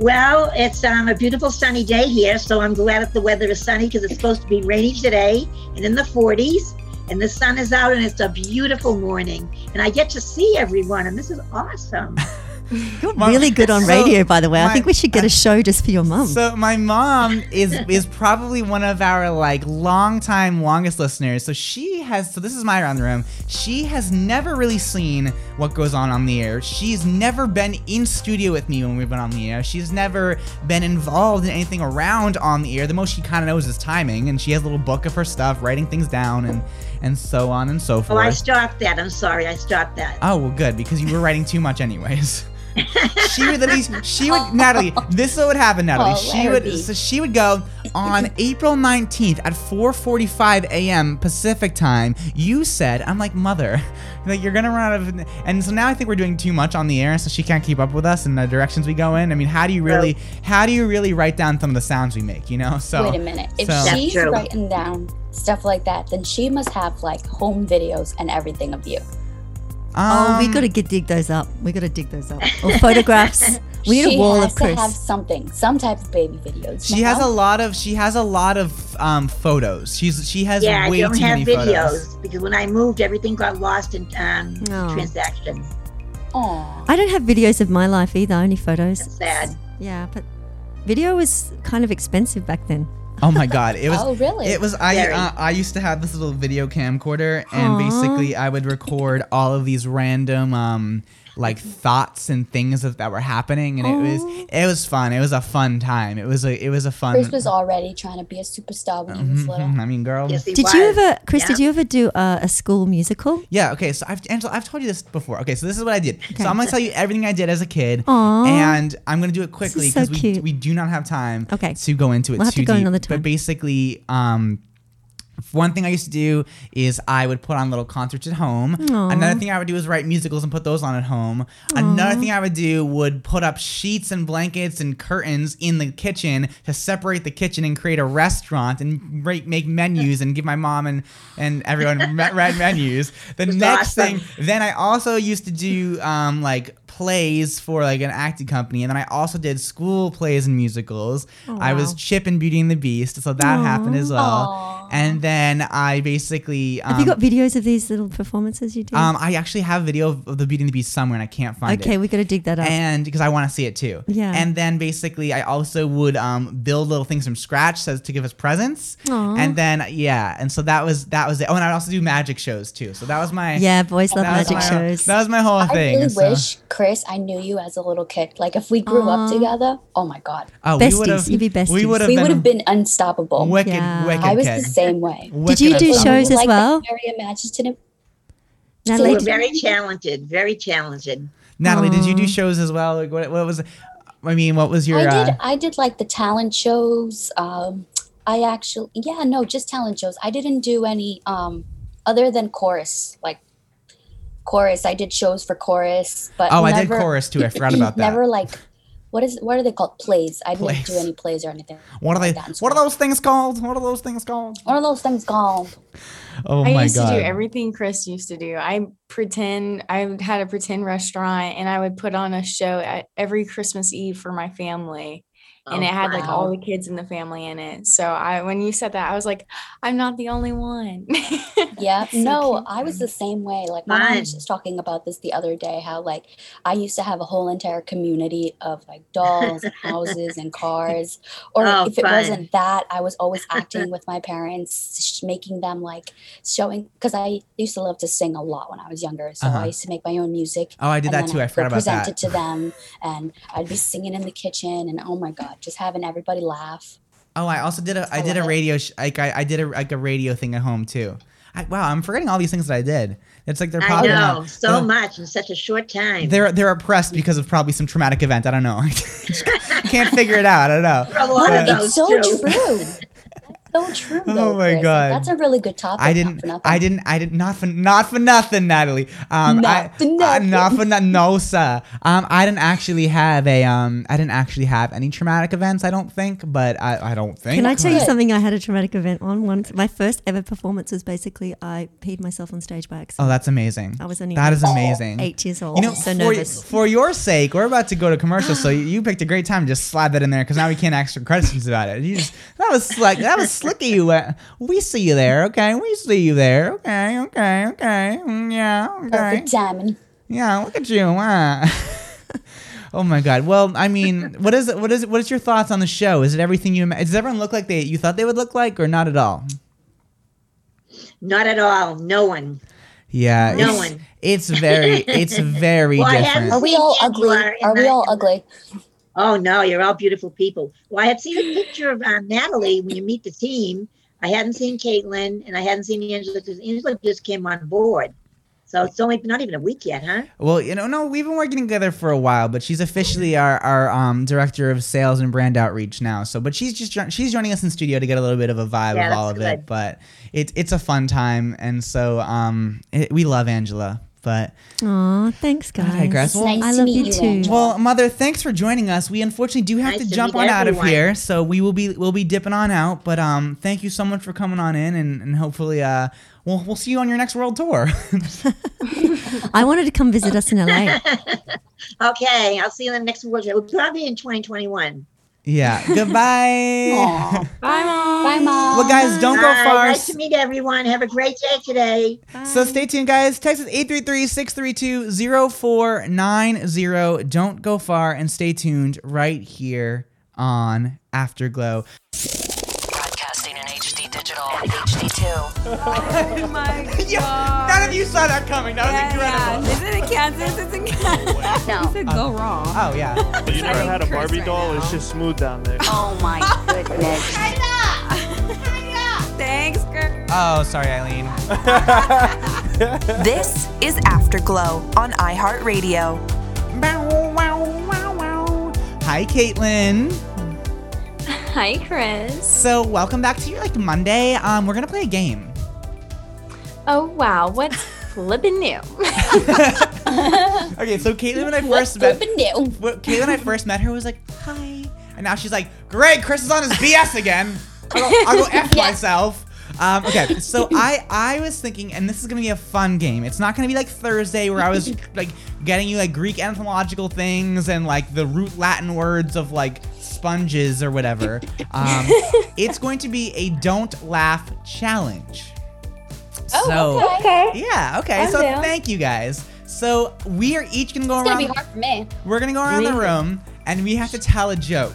K: Well, it's um, a beautiful sunny day here, so I'm glad that the weather is sunny because it's supposed to be rainy today and in the 40s. And the sun is out, and it's a beautiful morning. And I get to see everyone, and this is awesome.
H: You're
C: My-
H: really good on
C: so,
H: radio, by the way. I think we should get a show just for your mum.
C: So my mom is is probably one of our like longtime longest listeners. So she has. So this is my around the room. She has never really seen what goes on on the air. She's never been in studio with me when we've been on the air. She's never been involved in anything around on the air. The most she kind of knows is timing, and she has a little book of her stuff, writing things down, and and so on and so forth. Oh.
K: I stopped that. I'm sorry. I stopped that.
C: Oh well, good because you were writing too much, anyways. She would at least she would Natalie. This is what would happen, Natalie.
J: Oh,
C: she would,
J: be.
C: so she would go on April nineteenth at 4:45 a.m. Pacific time. You said, I'm like mother, like you're gonna run out of, and so now I think we're doing too much on the air, so she can't keep up with us and the directions we go in. I mean, how do you really, how do you really write down some of the sounds we make? You know, so
J: Wait a minute. If
C: so-
J: she's writing down stuff like that, then she must have like home videos and everything of you.
H: Oh, we
C: Um,
H: gotta get dig those up. We gotta dig those up. Or photographs. We need
J: she
H: a wall
J: has
H: of Chris.
J: to have something, some type of baby videos.
C: She has a lot of she has a lot of um, photos. She's she has
K: yeah, I
C: way
K: don't
C: too
K: have
C: many
K: videos
C: photos.
K: because when I moved, everything got lost in um,
H: Oh.
K: transactions.
J: Aw.
H: I don't have videos of my life either, only photos.
K: That's sad.
H: Yeah, but video was kind of expensive back then.
C: Oh my god, it was
J: Oh, really?
C: It was I uh, I used to have this little video camcorder and
H: Aw.
C: basically I would record all of these random um like thoughts and things that, that were happening and it was it was fun. It was a fun time. It was a it was a fun
J: Chris was already trying to be a superstar when he was little.
C: Mhm, I mean, girl.
K: Yes, he
H: Did you ever, Chris?
K: Yeah.
H: Did you ever do uh, a school musical?
C: Yeah, okay, so I've Angela, I've told you this before. Okay, so this is what I did. okay. So I'm gonna tell you everything I did as a kid,
H: Aw.
C: and I'm gonna do it quickly
H: so
C: because we
H: cute.
C: we do not have time
H: Okay.
C: to go into it
H: We'll have to go
C: deep.
H: another time.
C: But basically, um, one thing I used to do is I would put on little concerts at home.
H: Aw.
C: Another thing I would do is write musicals and put those on at home. Another thing I would do would put up sheets and blankets and curtains in the kitchen to separate the kitchen and create a restaurant and make menus and give my mom and and everyone red menus. The
K: That's
C: next
K: awesome.
C: thing, then I also used to do um, like plays for like an acting company, and then I also did school plays and musicals. I was. Chip and Beauty and the Beast, so that happened as well.
J: Aw.
C: And then I basically um,
H: have you got videos of these little performances you do?
C: um, I actually have a video of of the Beauty and the Beast somewhere, and I can't find it
H: okay, we got to dig that up.
C: and because I want to see it too.
H: Yeah.
C: And then basically, I also would um, build little things from scratch so to give us presents.
H: Aw.
C: And then yeah, and so that was that was it. Oh, and I'd also do magic shows too. So that was my
H: yeah, boys love magic
C: my,
H: shows.
C: That was my whole
J: I
C: thing.
J: I really
C: so-
J: wish, Chris, I knew you as a little kid. Like if we grew
H: Aw.
J: up together, oh my god,
C: Oh, we
H: Besties,
C: would have.
H: you'd be besties.
C: We would have been,
J: been unstoppable.
C: wicked,
H: Yeah.
C: wicked
J: I was
C: kid.
J: the same way.
H: Did you do shows as
J: like,
H: well?
J: Very imaginative.
K: They
H: Natalie,
K: were
H: did-
K: very talented, very talented.
C: Natalie, did you do shows as well? Like what? What was? I mean, what was your?
J: I did.
C: uh,
J: I did like the talent shows. Um, I actually, yeah, no, just talent shows. I didn't do any um, other than chorus, like chorus. I did shows for chorus, but
C: Oh, I did chorus too. I forgot about that.
J: Never like, what is what are they called? Plays. I didn't do any plays or anything.
C: what are they?
J: like
C: What are those things called? What are those things called?
J: What are those things called?
C: Oh
B: I
C: my
B: used
C: god!
B: to do everything Chris used to do. I pretend I had a pretend restaurant and I would put on a show at every Christmas Eve for my family. And
K: Oh,
B: it had like all the kids in the family in it. So I when you said that, I was like, I'm not the only one.
J: Yeah,
B: So
J: no,
B: cute.
J: I was the same way. Like my mom was just talking about this the other day, how like I used to have a whole entire community of like dolls and houses and cars. Or
K: Oh,
J: if it wasn't that, I was always acting with my parents, sh- making them like showing because I used to love to sing a lot when I was younger. So
C: Uh-huh.
J: I used to make my own music.
C: Oh, I did that too. I
J: I'd
C: forgot
J: go
C: about
J: present
C: that.
J: it to them, and I'd be singing in the kitchen, and oh my god, just having everybody laugh.
C: Oh, I also did a I
J: I
C: did a radio sh- like I, I did a like a radio thing at home too. I, wow, I'm forgetting all these things that I did. It's like they're
K: I
C: probably
K: know
C: not-
K: so
C: they're-
K: much in such a short time.
C: They're they're oppressed because of probably some traumatic event. I don't know. I can't figure it out. I don't know.
K: For a lot of
C: But-
J: It's so
K: too.
J: true. That's so true.
C: Oh
J: though,
C: my
J: Chris.
C: God.
J: that's a really good topic.
C: I didn't.
J: for nothing.
C: I didn't. I did not for not for nothing, Natalie. Um,
J: Not
C: I,
J: for
C: uh,
J: nothing.
C: not for nothing. No, sir. Um, I didn't actually have a um. I didn't actually have any traumatic events. I don't think, but I, I don't think.
H: Can I tell you something? I had a traumatic event on once. My first ever performance was basically I peed myself on stage by accident.
C: Oh, that's amazing.
H: I was only
C: That is amazing.
H: eight years old.
C: You know,
H: so
C: for,
H: nervous.
C: for your sake, we're about to go to commercial, so you, you picked a great time to just slide that in there because now we can't ask for questions about it. You just, that was like that was slick at you. Uh, we see you there, okay? We see you there, okay? Okay, okay, mm, yeah, okay,
J: Perfect timing.
C: yeah. Look at you, huh? oh my God. Well, I mean, what is it? What is it? What is your thoughts on the show? Is it everything you? ima- Does everyone look like they you thought they would look like, or not at all?
K: Not at all. No one.
C: Yeah,
K: No
C: it's,
K: one.
C: it's very, it's very
K: Well,
C: different.
J: Are we all ugly? Are we all ugly?
K: Oh no, you're all beautiful people. Well, I had seen a picture of uh, Natalie when you meet the team. I hadn't seen Caitlin and I hadn't seen Angela because Angela just came on board. So it's only not even a week yet, huh?
C: Well, you know, no, we've been working together for a while, but she's officially our, our um, director of sales and brand outreach now. So, but she's just she's joining us in studio to get a little bit of a vibe
K: Yeah,
C: of all of
K: that's
C: it.
K: good.
C: But it's it's a fun time, and so um, it, we love Angela. But
H: Aw, thanks, guys.
C: I digress. Well,
H: I love you too.
C: Well, mother, thanks for joining us. We unfortunately do have
K: Nice
C: to
K: to
C: jump
K: meet
C: on out of
K: everyone.
C: here, so we will be we'll be dipping on out. But um, thank you so much for coming on in, and, and hopefully uh, we'll we'll see you on your next world tour.
H: I wanted to come visit us in LA.
K: Okay, I'll see you in the next World Trade. We'll probably in 2021.
C: Yeah. Goodbye.
B: Bye, mom.
J: Bye, mom.
C: Well, guys, don't go far.
K: Nice to meet everyone. Have a great day today.
C: So stay tuned, guys. Text us 833-632-0490. Don't go far and stay tuned right here on Afterglow.
A: Broadcasting in HD digital and HD2.
L: Oh my god.
C: None of you saw that coming. That was incredible.
L: Is it in Kansas? It's in Kansas.
J: No.
L: You said go wrong.
C: Oh yeah.
D: You never had a Barbie
L: right
D: doll?
L: now.
D: It's just smooth down there.
J: Oh my goodness.
L: Thanks, girl.
C: Oh, sorry, Eileen.
E: This is Afterglow on iHeartRadio.
C: Hi, Caitlin.
B: Hi, Chris.
C: So welcome back to your like Monday. Um, we're gonna play a game.
B: Oh, wow. What's flippin' new?
C: Okay, so Caitlin when I
J: What's
C: first met
J: flippin' new?
C: when Caitlin when I first met her was like, hi. And now she's like, great, Chris is on his BS again. I'll go, I'll go F
J: Yeah.
C: myself. Um, okay, so I I was thinking, and this is gonna be a fun game. It's not gonna be like Thursday where I was like getting you like Greek etymological things and like the root Latin words of like sponges or whatever. Um, it's going to be a don't laugh challenge.
J: Oh,
C: so,
J: okay.
C: Yeah, okay.
B: I'm
C: so
B: down.
C: thank you guys. So we are each gonna go
J: It's gonna
C: around.
J: be hard for me.
C: We're gonna go around the room and we have to tell a joke.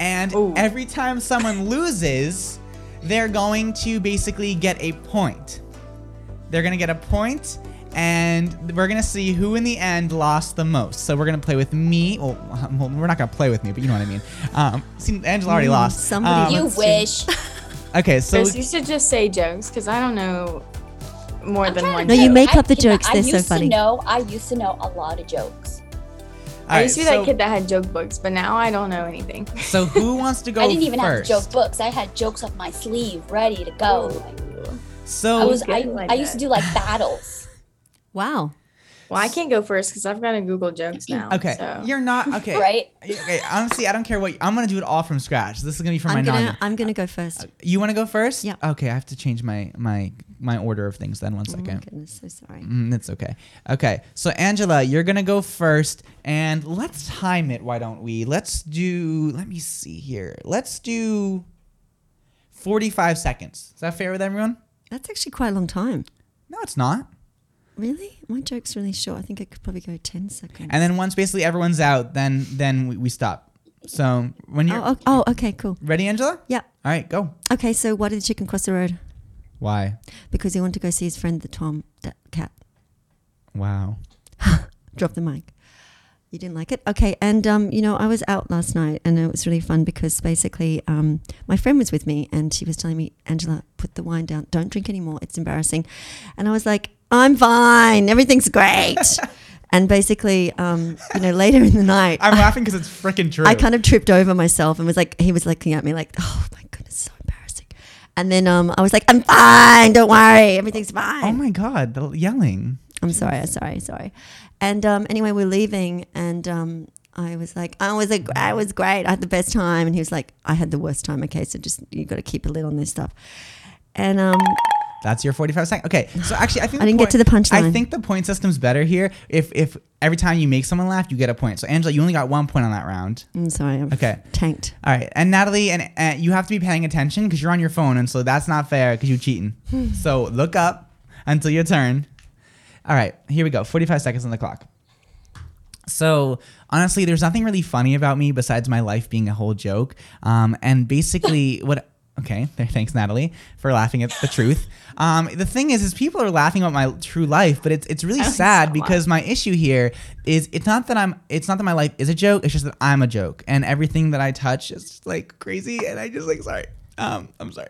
C: And
B: Ooh.
C: every time someone loses, they're going to basically get a point. They're gonna get a point, and we're gonna see who in the end lost the most. So we're gonna play with me. Well, well, we're not gonna play with me, but you know what I mean. Um, see, Angela already lost.
H: somebody-
C: Um,
J: You wish.
C: Okay, so
B: Chris, you should just say jokes because I don't know more
J: I'm
B: than one
J: to
H: No, you make up the
J: you know,
H: jokes.
J: I
H: They're so
J: used
H: funny.
J: To know, I used to know a lot of jokes.
C: all
B: I used to be
C: right,
B: that kid that had joke books, but now I don't know anything.
C: So who wants to go
J: I didn't even have
C: first?
J: joke books. I had jokes up my sleeve, ready to go.
C: So
J: I was. I,
B: like
J: I used to do like battles.
H: Wow.
B: Well, I can't go first because I've got to Google jokes now.
C: okay.
B: so.
C: You're not okay.
J: Right?
C: Okay. Honestly, I don't care what. I'm gonna do it all from scratch. This is gonna be from
H: I'm
C: my
H: gonna
C: noggin.
H: I'm gonna go first.
C: You want to go first?
H: Yeah.
C: Okay, I have to change my my my order of things then. One
H: Oh my goodness, so sorry.
C: Mm, it's okay. Okay, so Angela, you're gonna go first, and let's time it. Why don't we? Let's do. Let me see here. Let's do. Forty-five seconds. Is that fair with everyone?
H: That's actually quite a long time.
C: No, it's not.
H: Really? My joke's really short. I think I could probably go 10 seconds.
C: And then once basically everyone's out, then then we, we stop. So when you're
H: oh, oh, oh, okay, cool.
C: ready, Angela.
H: Yeah.
C: All right, go.
H: Okay, so why did the chicken cross the road?
C: Why?
H: Because he wanted to go see his friend, the Tom that cat.
C: Wow.
H: Drop the mic. You didn't like it? Okay. And, um, you know, I was out last night and it was really fun because basically um, my friend was with me and she was telling me, Angela, put the wine down. Don't drink anymore. It's embarrassing. And I was like, I'm fine. Everything's great. and basically, um, you know, later in the night,
C: I'm laughing because it's freaking true.
H: I kind of tripped over myself and was like, he was looking at me like, oh my goodness, so embarrassing. And then um, I was like, I'm fine. Don't worry. Everything's fine.
C: Oh my god, the yelling.
H: I'm sorry, I'm sorry, sorry. And um, anyway, we're leaving, and um, I was like, I was a, I was great. I had the best time, and he was like, I had the worst time. Okay, so just you got to keep a lid on this stuff. And um,
C: That's your 45 seconds. Okay, so actually, I think
H: I didn't get to the punchline.
C: I think the point system's better here. If if every time you make someone laugh, you get a point. So Angela, you only got one point on that round.
H: I'm sorry, I'm
C: Okay.
H: tanked.
C: All right, and Natalie, and, and you have to be paying attention because you're on your phone, and so that's not fair because you're cheating. so look up until your turn. All right, here we go. 45 seconds on the clock. So honestly, there's nothing really funny about me besides my life being a whole joke. Um, and basically, what? Okay, thanks Natalie for laughing at the truth. Um, the thing is, is people are laughing about my true life, but it's it's really sad because my issue here is it's not that I'm it's not that my life is a joke. It's just that I'm a joke, and everything that I touch is just, like crazy, and I just like sorry. Um, I'm sorry.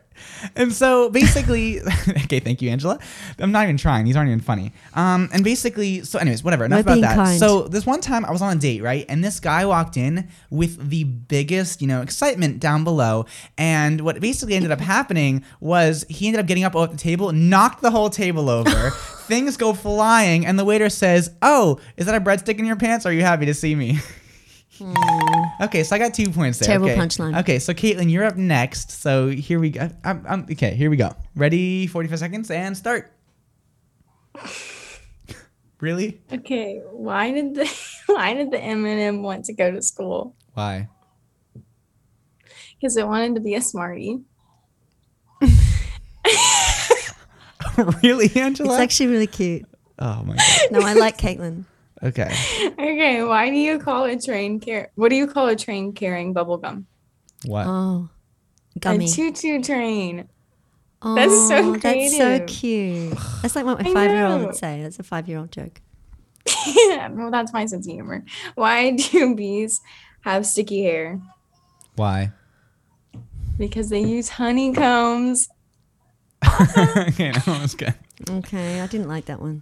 C: And so basically, okay, thank you, Angela. I'm not even trying. These aren't even funny. Um, and basically, so anyways, whatever. Enough
H: We're
C: about that.
H: kind.
C: So this one time I was on a date, right? And this guy walked in with the biggest, you know, excitement down below. And what basically ended up happening was he ended up getting up off the table, knocked the whole table over. Things go flying, and the waiter says, "Oh, is that a breadstick in your pants? Are you happy to see me?" Okay, so I got two points there.
H: Terrible
C: okay.
H: punchline.
C: Okay, so Caitlin, you're up next. So here we go. I'm, I'm, okay, here we go. Ready? 45 seconds and start. really?
B: Okay, why did the why did the M&M want to go to school?
C: Why?
B: Because it wanted to be a smartie.
C: really, Angela?
H: It's actually really cute.
C: oh my god.
H: No, I like Caitlin.
C: Okay.
B: Okay, why do you call a train car? What do you call a train carrying bubble gum?
C: What?
H: Oh, gummy.
B: A choo-choo train. That's so
H: Oh, That's so cute. That's like what my five year old would say. That's a five year old joke.
B: yeah, well, that's my sense of humor. Why do bees have sticky hair?
C: Why?
B: Because they use honeycombs.
C: okay, that one was good.
H: Okay, I didn't like that one.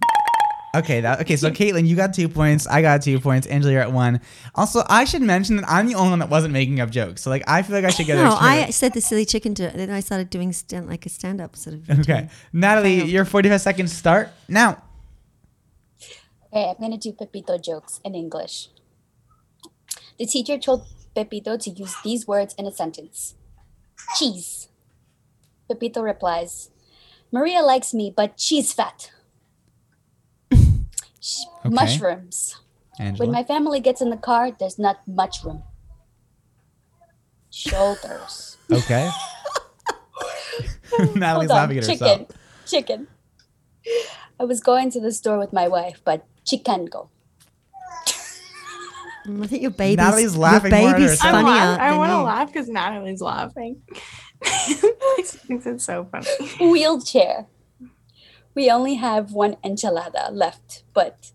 C: Okay, that okay. So Caitlin, you got two points. I got two points. Angela, you're at one. Also, I should mention that I'm the only one that wasn't making up jokes. So like, I feel like I should get.
H: No,
C: extra
H: I said the silly chicken to then I started doing stand like a stand up sort of.
C: Okay,
H: routine.
C: Natalie, your 45 seconds start now.
J: Okay, I'm gonna do Pepito jokes in English. The teacher told Pepito to use these words in a sentence. Cheese. Pepito replies, Maria likes me, but she's fat. Sh-
C: Okay.
J: Mushrooms.
C: Angela.
J: When my family gets in the car, there's not much room. Shoulders.
C: Okay. Natalie's
J: Hold on,
C: laughing at
J: chicken.
C: herself.
J: Chicken. Chicken. I was going to the store with my wife, but she can't go.
H: I think your baby's
C: Natalie's laughing
H: Your
C: more at
H: baby's
C: herself.
B: I'm
H: funnier.
B: I want to laugh because Natalie's laughing. I think it's so funny.
J: Wheelchair. We only have one enchilada left, but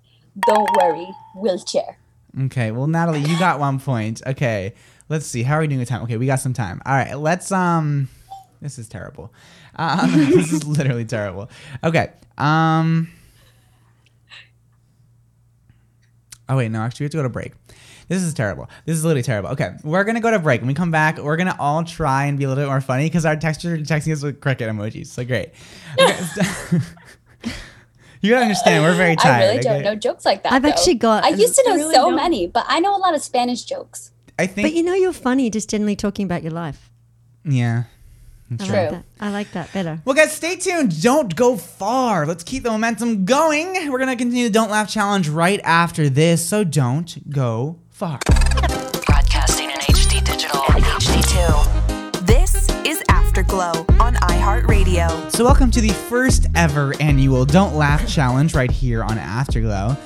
J: don't worry, wheelchair.
C: Okay, well, Natalie, you got one point. Okay, let's see. How are we doing with time? Okay, we got some time. All right, let's um. This is terrible. Um, this is literally terrible. Okay. Um. Oh wait, no. Actually, we have to go to break. This is terrible. This is literally terrible. Okay, we're gonna go to break. When we come back, we're gonna all try and be a little bit more funny because our textures are texting us with cricket emojis. So great. Okay. you gotta understand, we're very tired.
J: I really don't
C: okay?
J: know jokes like that.
H: I've
J: though.
H: actually got-
J: I used to know
B: really
J: so
B: don't.
J: many, but I know a lot of Spanish jokes.
C: I think.
H: But you know you're funny just generally talking about your life.
C: yeah.
H: I
J: True.
H: like that. I like that better.
C: Well, guys, stay tuned. Don't go far. Let's keep the momentum going. We're going to continue the Don't Laugh Challenge right after this, so don't go far.
A: Broadcasting in HD digital HD2.
E: This is Afterglow on iHeartRadio.
C: So, welcome to the first ever annual Don't Laugh Challenge right here on Afterglow.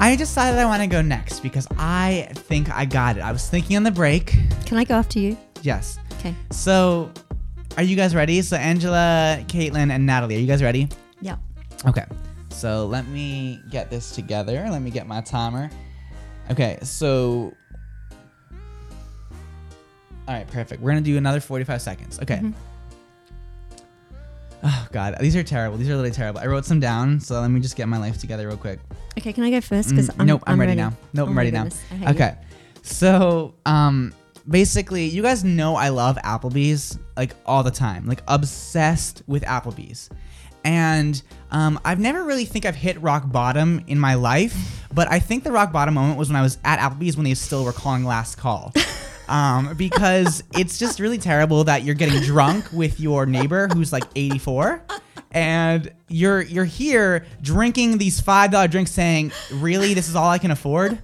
C: I decided I want to go next because I think I got it. I was thinking on the break.
H: Can I go after you?
C: Yes.
H: Okay.
C: So, are you guys ready? So, Angela, Caitlin, and Natalie, are you guys ready?
H: Yeah.
C: Okay. So let me get this together. Let me get my timer. Okay, so. All right, perfect. We're going to do another 45 seconds. Okay. Mm-hmm. Oh, God. These are terrible. These are really terrible. I wrote some down, so let me just get my life together real quick.
H: Okay, can I go first? Because
C: Mm,
H: I'm,
C: nope, I'm,
H: I'm
C: ready, now. Nope,
H: Oh
C: I'm ready
H: goodness,
C: now.
H: hate you.
C: Okay. So, um, basically, you guys know I love Applebee's like all the time, like obsessed with Applebee's. And um, I've never really think I've hit rock bottom in my life, but I think the rock bottom moment was when I was at Applebee's when they still were calling last call. Um, because it's just really terrible that you're getting drunk with your neighbor who's like 84 and you're you're here drinking these five dollar drinks saying really? This is all i can afford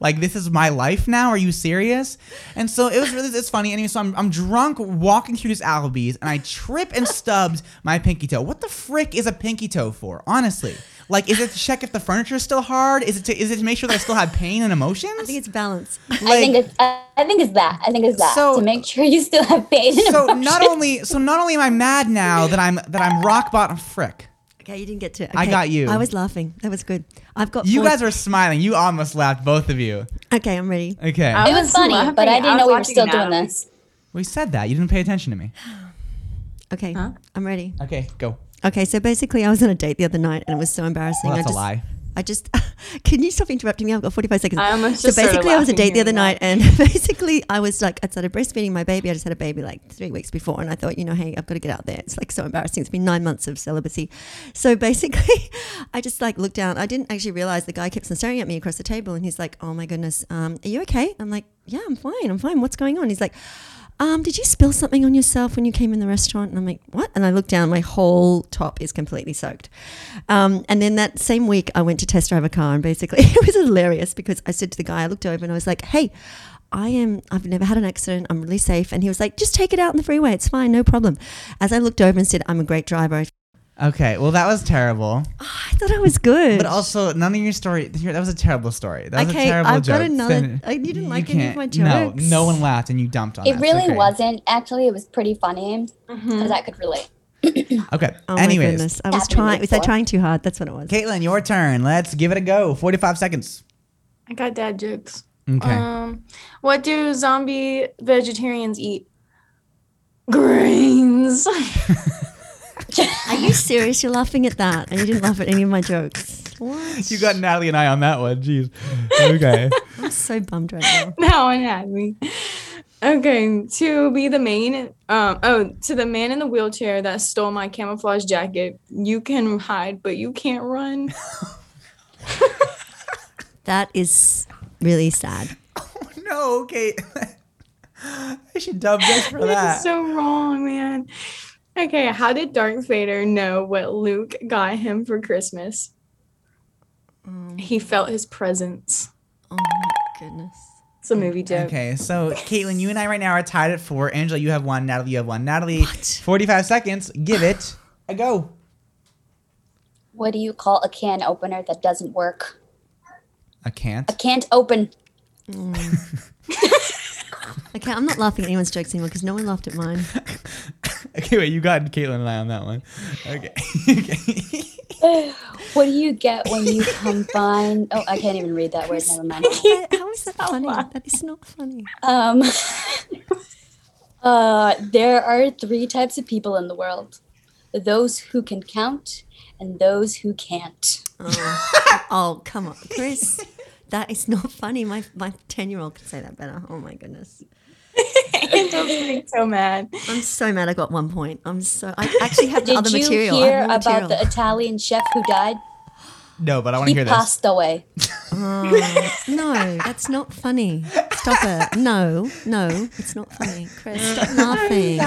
C: like this is my life now are you serious and so it was really it's funny anyway so I'm, I'm drunk walking through this applebee's and i trip and stubbed my pinky toe what the frick is a pinky toe for honestly like is it to check if the furniture is still hard is it to is it to make sure that i still have pain and emotions
H: I think it's balance.
J: I think it's I, I think it's that. I think it's that
C: So-
J: to make sure you still have pain. And
C: so
J: emotion.
C: not only so not only am i mad now that i'm that i'm rock bottom frick
H: Okay, you didn't get to.
C: I got you.
H: I was laughing. That was good. I've got.
C: you
H: four-
C: guys are smiling you almost laughed both of you
H: Okay, I'm ready.
C: okay
B: I
J: it was
B: was
J: funny,
B: laughing.
J: but I
B: I
J: didn't
B: was
J: know we were still doing this.
C: We said that. You didn't pay attention to me.
H: Okay, I'm ready.
C: Okay, go.
H: Okay, so basically, I was on a date the other night, and it was so embarrassing.
C: Well, that's
H: I
C: a
H: just,
C: lie.
H: I just can you stop interrupting me? I've got 45 seconds.
B: I almost
H: so basically, I was a date the other night, and basically, I was like, I started breastfeeding my baby. I just had a baby like three weeks before, and I thought, you know, hey, I've got to get out there. It's like so embarrassing. It's been nine months of celibacy. So basically, I just like looked down. I didn't actually realize the guy kept staring at me across the table, and he's like, oh my goodness, um, are you okay? I'm like, yeah, I'm fine. I'm fine. What's going on? He's like. Um, did you spill something on yourself when you came in the restaurant? And I'm like, what? And I look down, my whole top is completely soaked. Um, and then that same week, I went to test drive a car, and basically, it was hilarious because I said to the guy, I looked over and I was like, hey, I am, I've never had an accident. I'm really safe. And he was like, just take it out on the freeway. It's fine, no problem. As I looked over and said, I'm a great driver,
C: Okay, well that was terrible.
H: I thought I was good.
C: But also, none of your story. That was a terrible story. That was
H: Okay,
C: a terrible
H: I've
C: joke.
H: got another-
C: Then
H: I- you didn't
C: you
H: like any of
C: can't-
H: my
C: No,
H: jokes.
C: no no one laughed, and you dumped on
J: It
C: that.
J: really
C: okay.
J: wasn't. Actually, it was pretty funny because I could relate.
C: Okay.
H: Oh
C: Anyways,
H: my goodness. I was trying, was I trying too hard? That's what it was.
C: Caitlin, your turn. Let's give it a go. Forty-five seconds.
B: I got dad jokes.
C: Okay.
B: Um, what do zombie vegetarians eat? Grains.
H: Are you serious? You're laughing at that, and you didn't laugh at any of my jokes. What?
C: you got Natalie and I on that one. Jeez. Okay.
H: I'm so bummed right now.
B: that one had me. Okay, to be the main, um, oh, to the man in the wheelchair that stole my camouflage jacket, you can hide, but you can't run.
H: That is really sad.
C: Oh no, okay. I should dub this for that.
B: That's so wrong, man. Okay, how did Darth Vader know what Luke got him for Christmas? Um, he felt his presence.
H: Oh my goodness.
B: It's a movie joke.
C: Okay, so Caitlin, you and I right now are tied at four. Angela, you have one. Natalie, you have one. Natalie, forty-five seconds. Give it a go.
J: What do you call a can opener that doesn't work?
C: I can't.
J: A can't open. Mm.
H: Okay, I'm not laughing at anyone's jokes anymore because no one laughed at mine.
C: Okay, wait, you got Caitlin and I on that one. Okay. okay.
J: What do you get when you combine? Oh, I can't even read that word. Never mind.
H: How is that funny? That is not funny.
J: Um, uh, there are three types of people in the world: those who can count and those who can't.
H: Oh, oh come on, Chris. That is not funny. My my ten year old can say that better. Oh my goodness.
B: Angel's getting so mad.
H: I'm so mad. I got one point. I'm so. I actually have the
J: Did
H: other
J: you
H: material. I
J: hear
H: have
J: about
H: material.
J: the Italian chef who died?
C: No, but I want to
J: He
C: hear this.
J: passed away.
H: Oh, no, that's not funny. Stop it. No, no, it's not funny. Chris, stop laughing.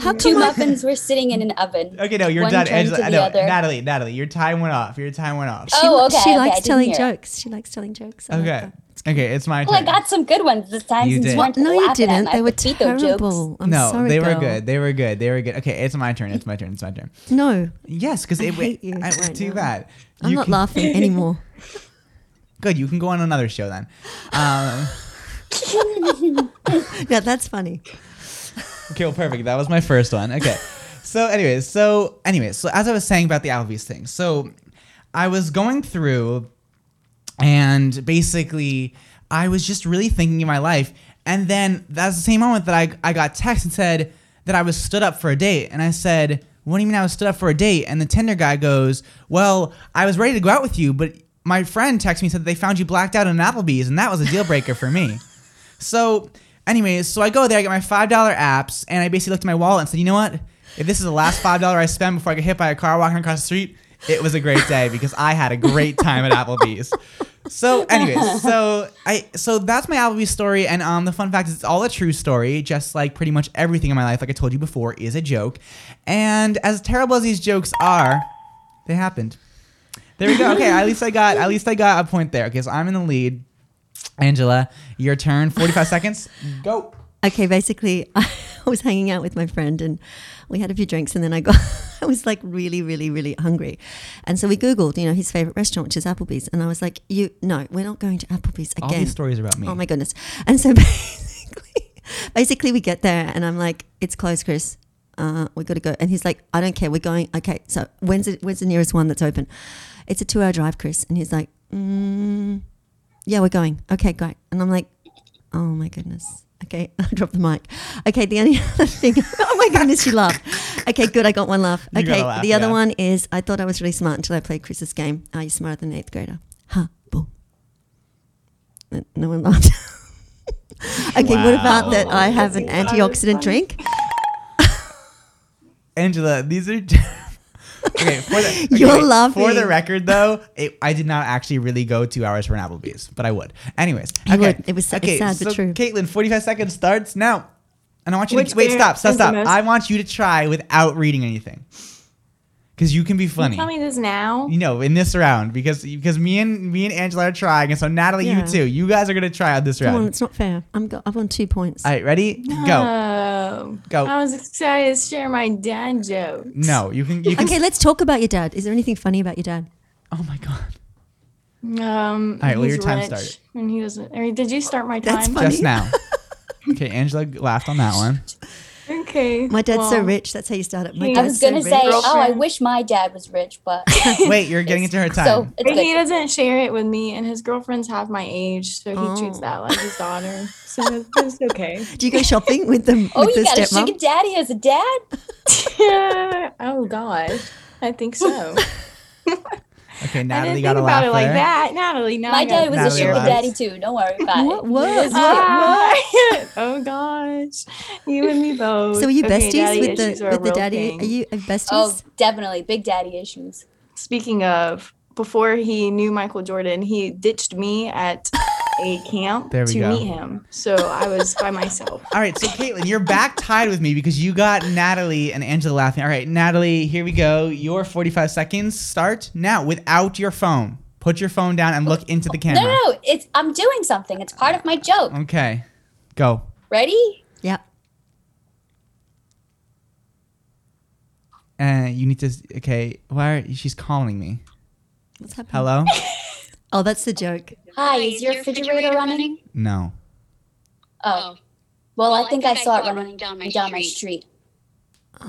H: How
J: Two
H: come I-
J: muffins were sitting in an oven.
C: Okay, no, you're
J: One
C: done.
J: turned
C: Angela,
J: to the
C: no,
J: other.
C: Natalie, Natalie, your time went off. Your time went off.
H: Oh, she,
J: Oh, okay,
H: She
J: okay,
H: likes
J: didn't
H: telling
J: hear it.
H: jokes. She likes telling jokes. I
C: Okay.
H: that.
C: Okay, it's my turn.
J: Well, I got some good ones this time
C: You
J: since
C: did.
J: you weren't
H: No, you
J: laughing at
H: didn't.
J: my
H: They were
J: Pepito jokes.
H: terrible. I'm
C: no,
H: sorry,
C: they were
H: girl.
C: good. They were good. They were good. Okay, it's my turn. It's my turn. It's my turn.
H: No,
C: Yes, because
H: I
C: it
H: hate you
C: I,
H: right
C: too
H: now.
C: bad.
H: I'm
C: You
H: not
C: can-
H: laughing anymore.
C: Good. You can go on another show then. Um,
H: yeah, that's funny.
C: Okay, well, perfect. That was my first one. Okay. So, anyways, so anyways, so as I was saying about the Applebee's thing, so I was going through, and basically, I was just really thinking in my life, and then that's the same moment that I I got text and said that I was stood up for a date, and I said, "What do you mean I was stood up for a date?" And the Tinder guy goes, "Well, I was ready to go out with you, but my friend texted me and said that they found you blacked out in Applebee's, and that was a deal breaker for me." So, anyways, so I go there, I get my five dollar apps, and I basically looked at my wallet and said, you know what? If this is the last five dollar I spend before I get hit by a car walking across the street, it was a great day because I had a great time at Applebee's. So, anyways, so I so that's my Applebee's story, and um, the fun fact is it's all a true story, just like pretty much everything in my life, like I told you before, is a joke. And as terrible as these jokes are, they happened. There we go. Okay, at least I got at least I got a point there. Okay, so I'm in the lead. Angela, your turn. 45 seconds. Go.
H: Okay, basically, I was hanging out with my friend and we had a few drinks, and then I got, I was like really, really, really hungry. And so we Googled, you know, his favorite restaurant, which is Applebee's. And I was like, you, no, we're not going to Applebee's again.
C: All these stories about me.
H: Oh my goodness. And so basically, basically we get there and I'm like, it's closed, Chris. Uh, we got to go. And he's like, I don't care. We're going. Okay. So when's it, when's the nearest one that's open? It's a two hour drive, Chris. And he's like, mm, yeah, we're going. Okay, great. And I'm like, oh my goodness. Okay, I dropped the mic. Okay, the only other thing. Oh my goodness, you laughed. Okay, good. I got one laugh.
C: You
H: Okay,
C: got a laugh,
H: the other
C: yeah.
H: one is I thought I was really smart until I played Chris's game. Are you smarter than an eighth grader? Huh? Boom. No- No one laughed. okay, what about that? I have an antioxidant drink.
C: Angela, these are. Okay, for the,
H: You're
C: okay, For the record, though, it, I did not actually really go two hours for an Applebee's, but I would. Anyways,
H: You
C: okay.
H: would. It was sa- it's
C: okay.
H: sad
C: so
H: but true.
C: Caitlin, forty-five seconds starts now, and I want you
B: Which
C: to wait. Stop. Stop. Stop. I want you to try without reading anything, because you can be
B: You
C: funny.
B: tell me this now.
C: You know, in this round, because because me and me and Angela are trying, and so Natalie,
H: Yeah.
C: you too. You guys are gonna try out this
H: Come on,
C: round.
H: it's not fair. I'm go- I've won two points.
C: All right, ready? Go.
B: Oh,
C: Go.
B: I was excited to share my dad joke.
C: No, you can. You can.
H: okay, let's talk about your dad. Is there anything funny about your dad?
C: oh my god.
B: Um,
C: All right, well, your time
B: rich,
C: started.
B: And he doesn't. Or did you start my time?
H: That's funny.
C: Just now. okay, Angela laughed on that one.
B: Okay.
H: My dad's so rich. That's how you start it. My
B: he-
J: I was gonna
H: rich.
J: say, oh, I wish my dad was rich, but
C: Wait, you're getting into her time.
J: so
B: But he doesn't share it with me, and his girlfriend's half my age, so he treats
H: Oh.
B: that like his daughter. So it's, it's okay.
H: Do you go shopping with them?
J: Oh,
H: with
J: you
H: the
J: got a sugar daddy as a dad?
B: oh gosh, I think so.
C: Okay, Natalie
B: I
C: Natalie
B: didn't
C: got
B: think
C: a
B: about
C: laugh
B: it like
C: there.
B: that, Natalie. Now
J: My dad was
C: Natalie
J: a sugar
C: laughs.
J: daddy too. Don't worry about
H: What?
J: it.
H: What?
J: He was-
B: Ah, oh gosh, you and me both.
H: So are you besties
B: daddy
H: with the with the daddy?
B: thing.
H: Are you uh, besties?
J: Oh, definitely big daddy issues.
B: Speaking of, before he knew Michael Jordan, he ditched me at a camp
C: There we
B: to
C: go.
B: meet him. So I was by myself.
C: All right, so Caitlin, you're back tied with me because you got Natalie and Angela laughing. All right, Natalie, here we go. Your 45 seconds start now without your phone. Put your phone down and look into the camera.
J: no, no. It's I'm doing something. It's part of my joke.
C: Okay, go.
J: Ready?
H: yeah.
C: And you need to. Okay, why are she's calling me?
H: What's happening?
C: Hello?
H: Oh, that's the joke.
J: Hi, is your refrigerator running?
C: No.
J: Oh. oh. Well, I think I saw it running down my down my street.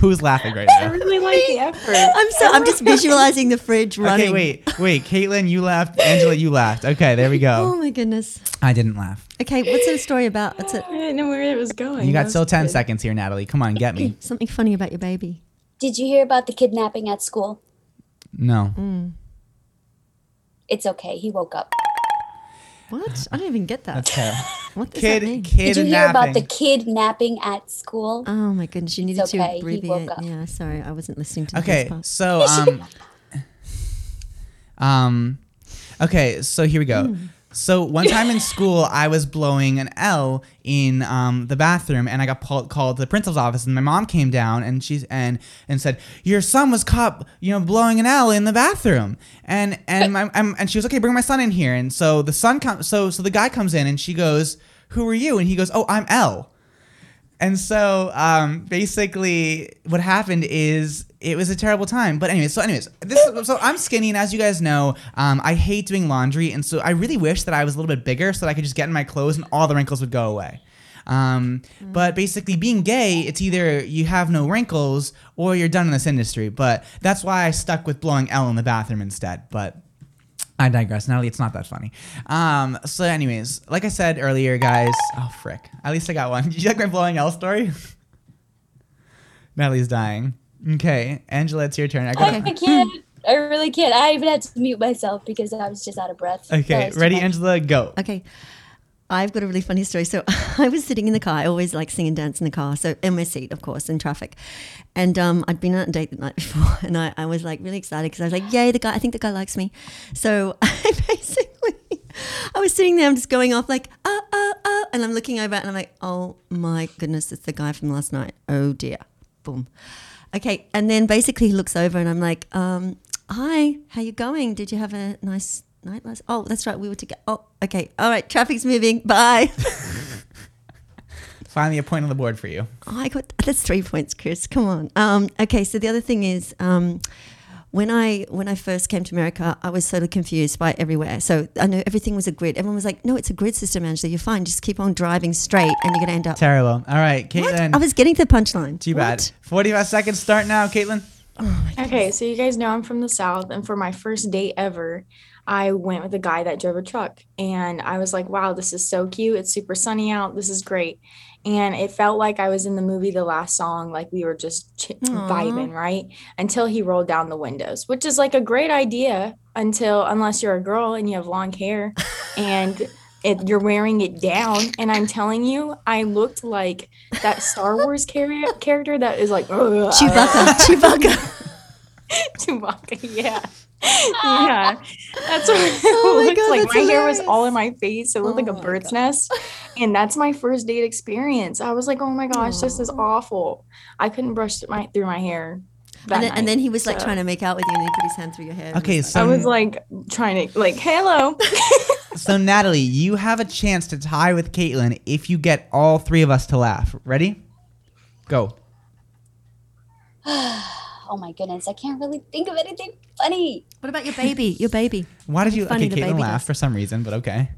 C: Who's laughing right now?
B: I really like the effort.
H: I'm so I'm just visualizing the fridge running.
C: Okay, wait, wait. Caitlin, you laughed. Angela, you laughed. Okay, there we go.
H: Oh
C: go.
H: my goodness.
C: I didn't laugh.
H: Okay, what's the story about? What's it?
B: I didn't know where it was going.
C: You got
B: That's
C: still 10
B: good.
C: seconds here, Natalie. Come on, get me.
H: Something funny about your baby.
J: Did you hear about the kidnapping at school?
C: No.
H: Mm.
J: It's okay. He woke up.
H: What? I don't even get that.
C: That's terrible.
H: What does that mean?
C: Kid,
J: Did you hear about the
C: kidnapping.
J: kidnapping at school?
H: Oh my goodness, you needed
J: It's okay,
H: to
J: he
H: abbreviate.
J: woke up.
H: Yeah, sorry, I wasn't listening to the
C: Okay,
H: first part.
C: so um, um, okay, so here we go.
H: Hmm.
C: So one time in school, I was blowing an L in um, the bathroom, and I got called to the principal's office, and my mom came down, and she's and and said, "Your son was caught, you know, blowing an L in the bathroom," and and my um, and she was okay, bring my son in here, and so the son comes, so so the guy comes in, and she goes, "Who are you?" And he goes, "Oh, I'm L." And so um, basically, what happened is it was a terrible time. But anyways, so anyways, this so I'm skinny, and as you guys know, um, I hate doing laundry, and so I really wish that I was a little bit bigger so that I could just get in my clothes and all the wrinkles would go away. Um, But basically, being gay, it's either you have no wrinkles or you're done in this industry. But that's why I stuck with blowing L in the bathroom instead. But I digress. Natalie, it's not that funny. Um, so, anyways, like I said earlier, guys. Oh, frick. At least I got one. Did you like my blowing L story? Natalie's dying. Okay, Angela, it's your turn. I got.
J: I can't. I really can't. I even had to mute myself because I was just out of breath.
C: Okay, ready. Angela? Go.
H: Okay. I've got a really funny story. So I was sitting in the car. I always like sing and dance in the car. So in my seat, of course, in traffic. And um, I'd been on a date the night before, and I, I was like really excited because I was like, "Yay, the guy! I think the guy likes me." So I basically, I was sitting there. I'm just going off like, "Oh, oh, oh," and I'm looking over, and I'm like, "Oh my goodness, it's the guy from last night." Oh dear, boom. Okay, and then basically he looks over, and I'm like, um, "Hi, how you going? Did you have a nice night last?" Oh, that's right, we were together. Oh, okay, all right, traffic's moving. Bye.
C: Finally, a point on the board for you.
H: Oh, I got that's three points, Chris. Come on. Um, okay, so the other thing is, um, when I when I first came to America, I was totally confused by everywhere. So I know everything was a grid. Everyone was like, "No, it's a grid system, Angela. You're fine. Just keep on driving straight, and you're gonna end up."
C: Terrible. All right, Caitlin.
H: I was getting to the punchline.
C: Too bad. 45 seconds start now, Caitlin.
F: Oh okay, so you guys know I'm from the South, and for my first date ever, I went with a guy that drove a truck. And I was like, wow, this is so cute. It's super sunny out. This is great. And it felt like I was in the movie The Last Song, like we were just ch- vibing, right? Until he rolled down the windows, which is like a great idea until, unless you're a girl and you have long hair and it, you're wearing it down. And I'm telling you, I looked like that Star Wars char- character that is like,
H: Chewbacca. Chewbacca.
F: Chewbacca, yeah. Yeah. That's what it
H: Oh my
F: looked
H: God,
F: like.
H: that's
F: My hair was all in my face. It looked like
H: Oh
F: a bird's
H: God.
F: nest. And that's my first date experience. I was like, oh my gosh, this is awful. I couldn't brush my through my hair.
H: And then, and then he was like
F: so-
H: trying to make out with you and he put his hand through your hair.
C: Okay,
H: was
C: so
F: I was like trying to like, hello.
C: so Natalie, you have a chance to tie with Caitlin if you get all three of us to laugh. Ready? Go.
J: oh my goodness, I can't really think of anything funny.
H: What about your baby? Your baby.
C: Why did you?
H: Funny
C: okay,
H: the
C: Caitlin
H: baby
C: laughed
H: does.
C: for some reason, but okay.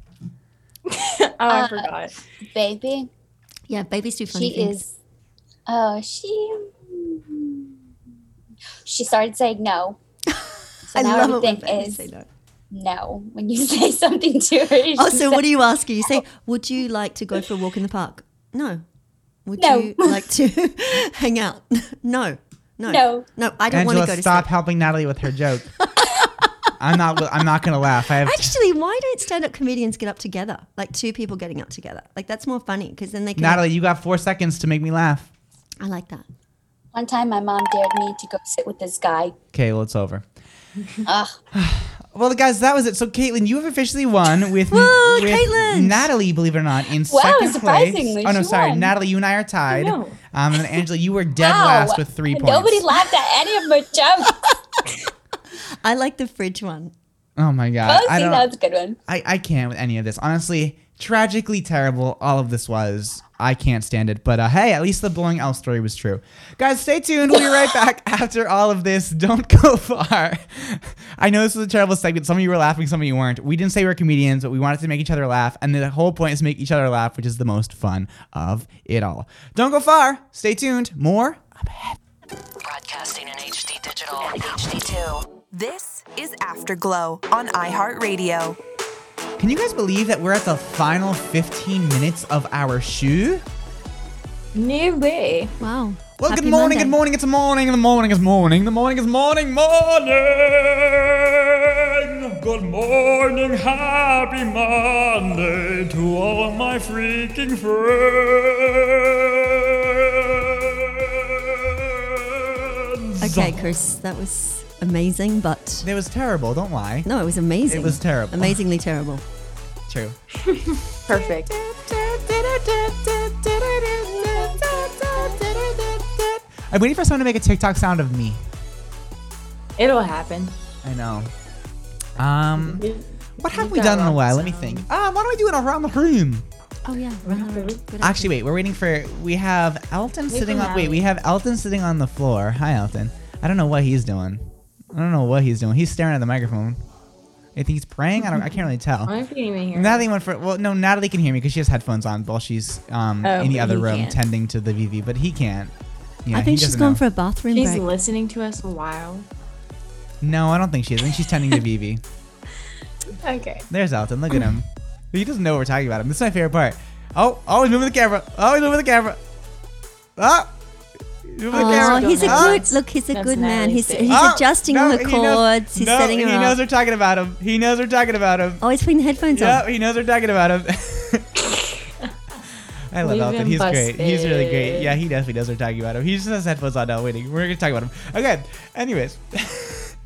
F: oh, I
J: Uh,
F: forgot.
J: Baby,
H: Yeah, babies do funny
J: she
H: things.
J: is. Oh, she. She started saying no. So
H: I
J: now
H: love it when
J: everything
H: babies
J: is
H: say no.
J: no. When you say something to her. she
H: Oh, so what
J: says-
H: do you ask her? You say, "Would you like to go for a walk in the park?" No. Would
J: No.
H: you like to hang out? no. No.
J: No.
H: No, I don't want to go to
C: stop
H: sleep.
C: helping Natalie with her joke. I'm not. I'm not gonna laugh. I have.
H: Actually, why don't stand-up comedians get up together? Like two people getting up together. Like that's more funny because then they can.
C: Natalie, you got four seconds to make me laugh.
H: I like that.
J: One time, my mom dared me to go sit with this guy.
C: Okay, well it's over.
J: Ugh.
C: Well, guys, that was it. So, Caitlin, you have officially won with,
H: Woo,
C: with
H: Caitlin!
C: Natalie, believe it or not, in
J: Wow,
C: second place.
J: surprisingly,
C: Oh no,
J: she
C: sorry,
J: won.
C: Natalie, you and I are tied.
F: know.
C: Um, and Angela, you were dead
J: Wow.
C: last with three points.
J: Nobody laughed at any of my jokes.
H: I like the fridge one.
C: Oh my god,
J: Oh,
C: I
J: see,
C: don't.
J: that was a good one.
C: I, I can't with any of this. Honestly, tragically terrible. All of this was. I can't stand it. But uh, hey, at least the blowing elf story was true. Guys, stay tuned. We'll be right back after all of this. Don't go far. I know this was a terrible segment. Some of you were laughing, some of you weren't. We didn't say we we're comedians, but we wanted to make each other laugh. And the whole point is to make each other laugh, which is the most fun of it all. Don't go far. Stay tuned. More up ahead.
M: Broadcasting in HD digital HD2.
E: This is Afterglow on iHeartRadio.
C: Can you guys believe that we're at the final 15 minutes of our shoe?
F: No way.
H: Wow.
C: Well,
H: Happy
C: good morning,
H: Monday.
C: good morning. It's morning, the morning is morning, the morning is morning, morning.
N: Good morning, happy Monday to all of my freaking friends.
H: Okay, Chris, that was amazing, but
C: It was terrible, don't lie.
H: no, it was amazing.
C: It was terrible.
H: Amazingly terrible.
C: True.
F: Perfect.
C: I'm waiting for someone to make a TikTok sound of me.
F: It'll happen.
C: I know. Um, what have we
F: got
C: done in a
F: lots
C: while? Let me think. Um, why don't we do it around the room?
H: Oh yeah. Good
C: Actually, wait. We're waiting for. We have Elton
F: Wait
C: sitting on. Wait, we have Elton sitting on the floor. Hi, Elton. I don't know what he's doing. I don't know what he's doing. He's staring at the microphone. I think he's praying. I don't. I can't really tell.
F: wonder if you can even hear.
C: Natalie went for. Well, no. Natalie can hear me because she has headphones on while she's um
F: Oh,
C: in the other room
F: can't.
C: tending to the VV, but he can't. Yeah,
H: I think she's
C: doesn't
H: gone
C: know.
H: for a bathroom
F: She's
H: break.
F: listening to us a while.
C: No, I don't think she is. I think she's tending to VV.
F: Okay.
C: There's Elton. Look at him. He doesn't know what we're talking about him. This is my favorite part. Oh, oh, he's moving the camera. Oh, he's moving the camera. Ah. He's moving the
H: Oh, he's a good look. He's a
F: That's
H: good man.
F: Natalie's
H: He's
F: face.
H: he's
C: Oh,
H: adjusting
C: no,
H: her
C: he knows-
H: chords. He's
C: no,
H: setting her
C: He
H: up.
C: knows we're talking about him. He knows we're talking about him.
H: oh, he's putting the headphones
C: Yeah,
H: on.
C: he knows we're talking about him. I love
F: Leave
C: Elton.
F: him
C: He's great. He's really great.
F: busted.
C: Yeah, he definitely knows we're talking about him. He just has headphones on now waiting. We're gonna talk about him. Okay. Anyways.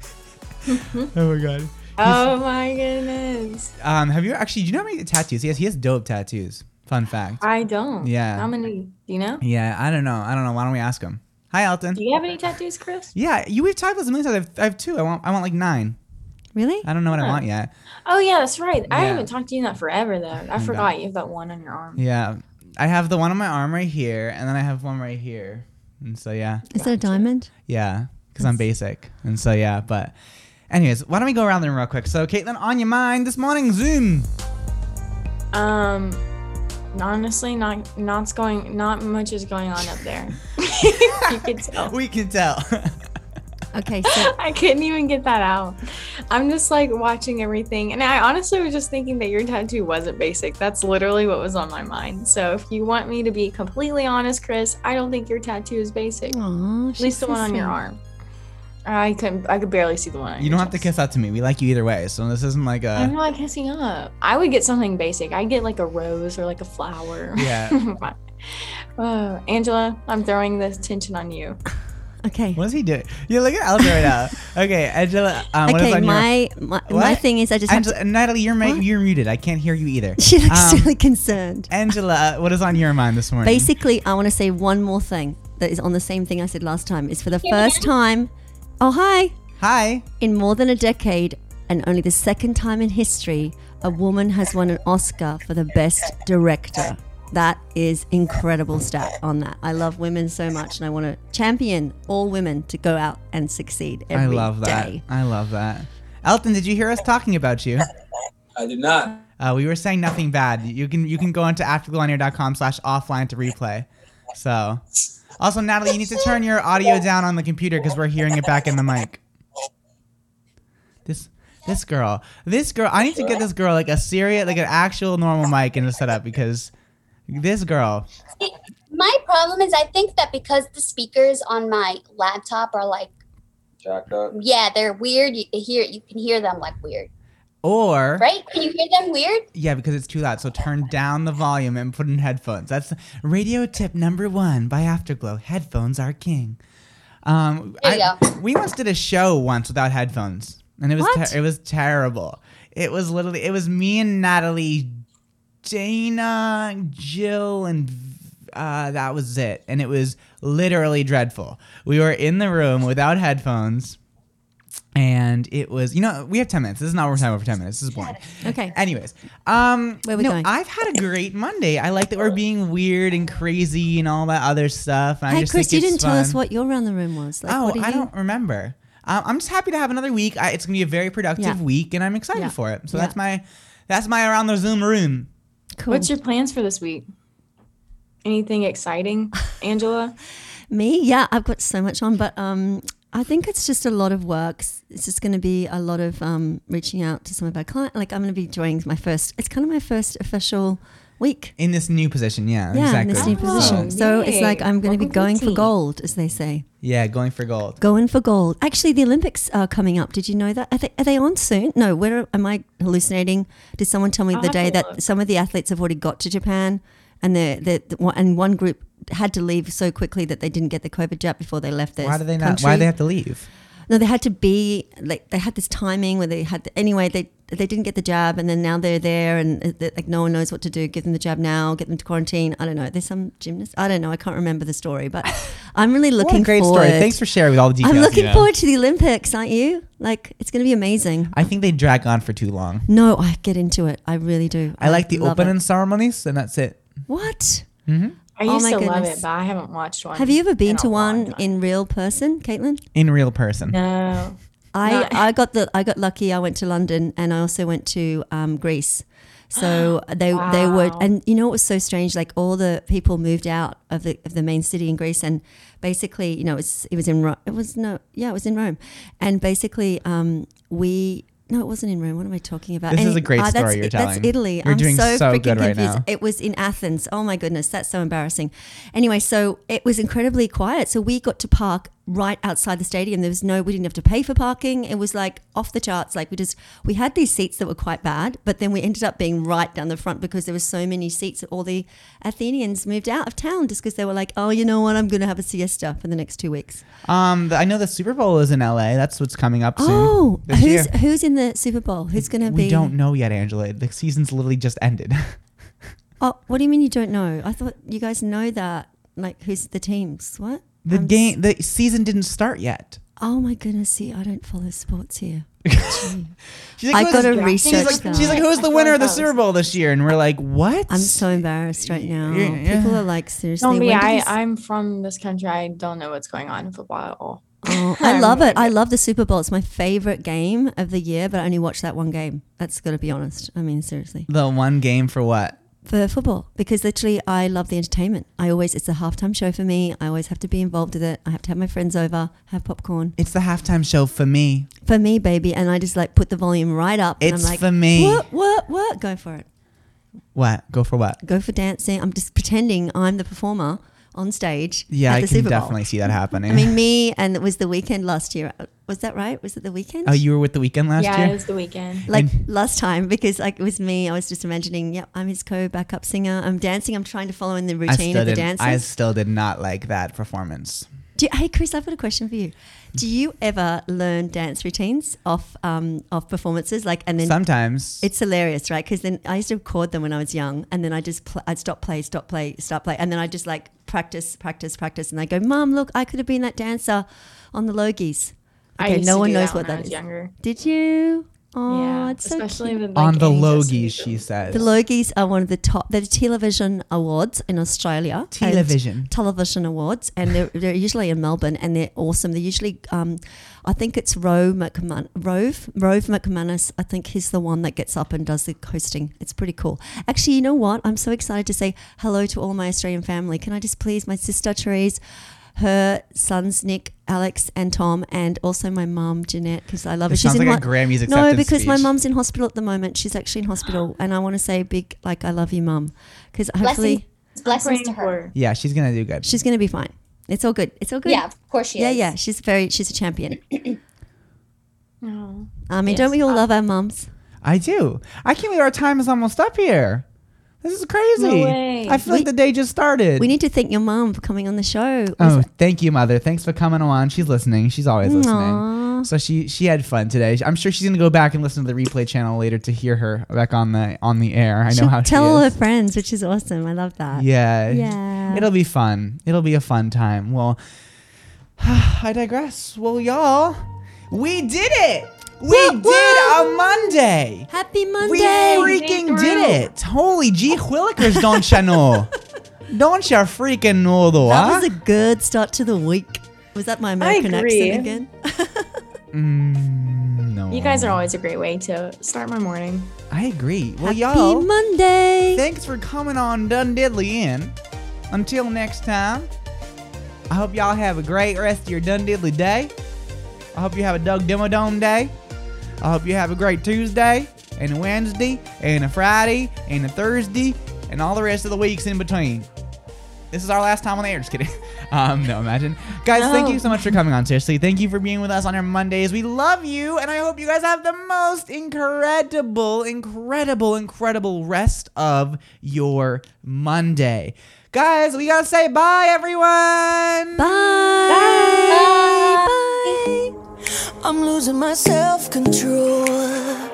C: oh my god.
F: Oh my goodness.
C: Um, have you actually? Do you know how many tattoos he has? He has dope tattoos. Fun fact.
F: I don't.
C: Yeah.
F: How many? Do you know?
C: Yeah, I don't know. I don't know. Why don't we ask him? Hi, Elton.
F: Do you have any tattoos, Chris?
C: Yeah, you we've talked about this a million times. I have, I have two. I want. I want like nine.
H: Really?
C: I don't know what I want yet.
F: Oh yeah, that's right. I haven't talked to you in that forever though. I
C: God.
F: forgot you have that one on your arm.
C: Yeah, I have the one on my arm right here, and then I have one right here. And so yeah,
H: Is that a diamond?
C: yeah, because I'm basic. And so yeah, but anyways, why don't we go around the room real quick? So Caitlin, on your mind this morning, Zoom.
F: Um, honestly, not not's going. Not much is going on up there. you can tell.
C: We can tell.
H: Okay, so
B: I couldn't even get that out. I'm just like watching everything. And I honestly was just thinking that your tattoo wasn't basic. That's literally what was on my mind. So if you want me to be completely honest, Chris, I don't think your tattoo is basic.
H: Aw,
B: At least the
H: she's so
B: one on your arm. I couldn't I could barely see the one on
C: You
B: your
C: don't have to kiss out to me. We like you either way. So this isn't like
B: I'm
C: a.
B: not kissing up. I would get something basic. I'd get like a rose or like a flower.
C: Yeah.
B: uh, Angela, I'm throwing this tension on you.
H: Okay.
C: What is he doing? You look at Elsa right now. Okay, Angela. Um, what is
H: Okay,
C: on your-
H: my my, my thing is I just have
C: Angela, Natalie, you're ma- you're muted. I can't hear you either.
H: to, she looks
C: Um,
H: really concerned.
C: Angela, what is on your mind this morning?
H: Basically, I want to say one more thing that is on the same thing I said last time. Is for the first time. Oh, hi.
C: Hi.
H: In more than a decade, and only the second time in history, a woman has won an Oscar for the best director. That is incredible stat on that. I love women so much, and I want to champion all women to go out and succeed
C: I love that.
H: day.
C: I love that. Elton, did you hear us talking about you?
O: I did not.
C: Uh, we were saying nothing bad. You can you can go into afterglowonair.com slash offline to replay. So, also Natalie, you need to turn your audio down on the computer because we're hearing it back in the mic. This this girl, this girl, I need to get this girl like a serious, like an actual normal mic in the setup because this girl,
J: My problem is I think that because the speakers on my laptop are like,
O: Jacked up.
J: yeah, they're weird. You can hear you can hear them like weird,
C: or
J: right? Can you hear them weird?
C: Yeah, because it's too loud. So turn down the volume and put in headphones. That's radio tip number one by Afterglow. Headphones are king. Um,
J: There you
C: I- We once did a show once without headphones, and it was
H: What?
C: ter- it was terrible. It was literally it was me and Natalie, Dana, Jill, and uh, that was it. And it was literally dreadful. We were in the room without headphones. And it was, you know, we have 10 minutes. This is not what we're talking about for 10 minutes. This is boring.
H: Okay.
C: Anyways, um,
H: Where we
C: no,
H: going?
C: I've had a great Monday. I like that we're being weird and crazy and all that other stuff. And I
H: Hey,
C: just
H: Chris,
C: think
H: you
C: it's
H: didn't tell us
C: fun.
H: what your round the room was. Like,
C: oh,
H: what are
C: I
H: you?
C: don't remember. Um, I'm just happy to have another week. I, it's gonna be a very productive
H: Yeah.
C: week, and I'm excited
H: Yeah.
C: for it. So
H: Yeah.
C: that's my that's my around the Zoom room.
H: Cool.
B: What's your plans for this week? Anything exciting, Angela?
H: Me? Yeah, I've got so much on, but um, I think it's just a lot of work. It's just going to be a lot of um, reaching out to some of our clients. Like I'm going to be doing my first. It's kind of my first official week.
C: In this new position, yeah,
H: Yeah,
C: exactly.
H: in this new position. So it's like I'm going to be
B: Welcome to the
H: going for gold, as they say.
C: Yeah, going for gold.
H: Going for gold. Actually, the Olympics are coming up. Did you know that? Are they, are they on soon? No. Where am I hallucinating? Did someone tell me
B: I'll
H: the day that
B: look.
H: some of the athletes have already got to Japan, and the the, the one- and one group had to leave so quickly that they didn't get the COVID jab before they left their
C: Why do they not?
H: country?
C: Why do they have to leave?
H: No, they had to be like they had this timing where they had to, anyway. They they didn't get the jab, and then now they're there, and uh, they- like no one knows what to do. Give them the jab now. Get them to quarantine. I don't know. There's some gymnast. I don't know. I can't remember the story, but I'm really
C: What
H: looking
C: a great
H: forward.
C: story. Thanks for sharing with all the details.
H: I'm looking
C: you know.
H: forward to the Olympics, aren't you? Like it's going to be amazing.
C: I think they drag on for too long.
H: No, I get into it. I really do.
C: I like the opening
H: it.
C: ceremonies, and that's it.
H: What?
C: hmm
B: I
H: Oh
B: used
H: my
B: to love
H: goodness.
B: it, but I haven't watched one.
H: Have you ever been to
B: a long
H: one
B: time.
H: in real person, Caitlin?
C: In real person.
B: No.
H: I,
B: No.
H: I got the I got lucky. I went to London and I also went to um, Greece. So they they were and you know what was so strange? Like all the people moved out of the of the main city in Greece and basically you know it was it was in Rome. It was no yeah it was in Rome, and basically um, we. No, it wasn't in Rome. What am I talking about?
C: This is a great ah,
H: that's,
C: story you're
H: That's
C: telling.
H: Italy.
C: You're
H: I'm
C: doing
H: so,
C: so
H: freaking
C: good right
H: confused.
C: now.
H: It was in Athens. Oh my goodness, that's so embarrassing. Anyway, so it was incredibly quiet. So we got to park right outside the stadium. There was no, we didn't have to pay for parking. It was like off the charts. Like we just, we had these seats that were quite bad, but then we ended up being right down the front because there were so many seats that all the Athenians moved out of town just because they were like, oh, you know what, I'm going to have a siesta for the next two weeks.
C: Um, I know the Super Bowl is in LA. That's what's coming up soon.
H: Oh, who's
C: year.
H: who's in the Super Bowl? Who's going to be?
C: We don't know yet, Angela. The season's literally just ended.
H: Oh, what do you mean you don't know? I thought you guys know that. Like, who's the teams? What?
C: The
H: I'm
C: game, the season didn't start yet.
H: Oh my goodness! See, I don't follow sports here.
C: She's
H: I
C: "Who's-
H: gotta
C: she's
H: research
C: like,
H: that.
C: she's like, who's the winner of the Super Bowl this year? And we're like, what?
H: I'm so embarrassed right now.
C: Yeah, yeah.
H: People are like, seriously.
B: Don't be. I,
H: you s-
B: I'm from this country. I don't know what's going on in football at all.
H: Oh, I love it. I love the Super Bowl. It's my favorite game of the year, but I only watched that one game. That's got to be honest. I mean, seriously.
C: the one game for what?
H: For football because literally I love the entertainment. I always it's a halftime show for me. I always have to be involved with it. I have to have my friends over, have popcorn.
C: It's the halftime show for me.
H: For me, baby, and I just like put the volume right up. and
C: It's
H: I'm like,
C: for me.
H: What? What? What? Go for it.
C: What? Go for what?
H: Go for dancing. I'm just pretending I'm the performer on stage.
C: Yeah,
H: at
C: I can
H: Super Bowl.
C: definitely see that happening.
H: I mean, me and it was the Weeknd last year. Was that right? Was it the Weeknd?
C: oh, you were with the Weeknd last
B: yeah,
C: year.
B: Yeah, it was the Weeknd.
H: like last time because like it was me. I was just imagining. Yep, I'm his co-backup singer. I'm dancing. I'm trying to follow in the routine of the
C: didn't.
H: dancers.
C: I still did not like that performance.
H: Do you, hey Chris, I've got a question for you. Do you ever learn dance routines off um, off performances? Like, and then
C: Sometimes.
H: it's hilarious, right? Because then I used to record them when I was young, and then I just pl- I'd stop play, stop play, stop play, and then I just like practice, practice, practice, and I go, Mom, look, I could have been that dancer on the Logies.
B: I
H: Okay,
B: used
H: no
B: to
H: one knows
B: that
H: what
B: when I
H: that
B: was
H: is.
B: younger.
H: Did you? Oh,
B: yeah,
H: it's so
B: especially
H: cute.
B: with like
C: on the Logies, she says.
H: The Logies are one of the top, the television awards in Australia.
C: Television.
H: Television awards. And they're, they're usually in Melbourne and they're awesome. They're usually, um, I think it's Rove, McMan- Rove, Rove McManus. I think he's the one that gets up and does the hosting. It's pretty cool. Actually, you know what? I'm so excited to say hello to all my Australian family. Can I just please, my sister Therese, her sons Nick, Alex, and Tom, and also my mum Jeanette because I love her.
C: This sounds
H: in
C: like a
H: ho-
C: Grammys
H: No,
C: acceptance
H: because my
C: speech.
H: mum's in hospital at the moment. She's actually in hospital, and I want to say big like I love you, mum, because hopefully
J: Blessings, blessings to her.
C: Yeah, she's gonna do good.
H: she's gonna be fine. It's all good. It's all good.
J: Yeah, of course she
H: yeah,
J: is.
H: Yeah, yeah. She's very. She's a champion.
B: Oh.
H: I mean,
B: Yes.
H: don't we all uh, love our mums?
C: I do. I can't believe our time is almost up here. This is crazy.
B: way.
C: I feel like the day just started.
H: We need to thank your mom for coming on the show.
C: Oh, thank you, mother. Thanks for coming on. She's listening. She's always listening.
H: Aw.
C: So she she had fun today. I'm sure she's gonna go back and listen to the replay channel later to hear her back on the on the air. I know
H: She'll
C: how
H: tell all her friends, which is awesome. I love that.
C: Yeah.
H: Yeah.
C: It'll be fun. It'll be a fun time. Well, I digress. Well, y'all, we did it. We
H: Woo,
C: did
H: woo.
C: a Monday.
H: Happy Monday.
C: We freaking did it. Holy gee willikers, don't ya know? Don't ya freaking know though,
H: that
C: huh?
H: was a good start to the week. Was that my American accent again?
C: Mm, no.
B: You guys are always a great way to start my morning.
C: I agree. Well,
H: Happy
C: y'all,
H: Monday.
C: thanks for coming on Dun Diddly In. Until next time, I hope y'all have a great rest of your Dun Diddly day. I hope you have a Doug Demo Dome day. I hope you have a great Tuesday and a Wednesday and a Friday and a Thursday and all the rest of the weeks in between. This is our last time on the air. Just kidding. Um, no, imagine. Guys, thank you so much for coming on. Seriously, thank you for being with us on our Mondays. We love you, and I hope you guys have the most incredible, incredible, incredible rest of your Monday. Guys, we gotta say bye, everyone. Bye.
H: Bye. Bye.
P: I'm losing my self control.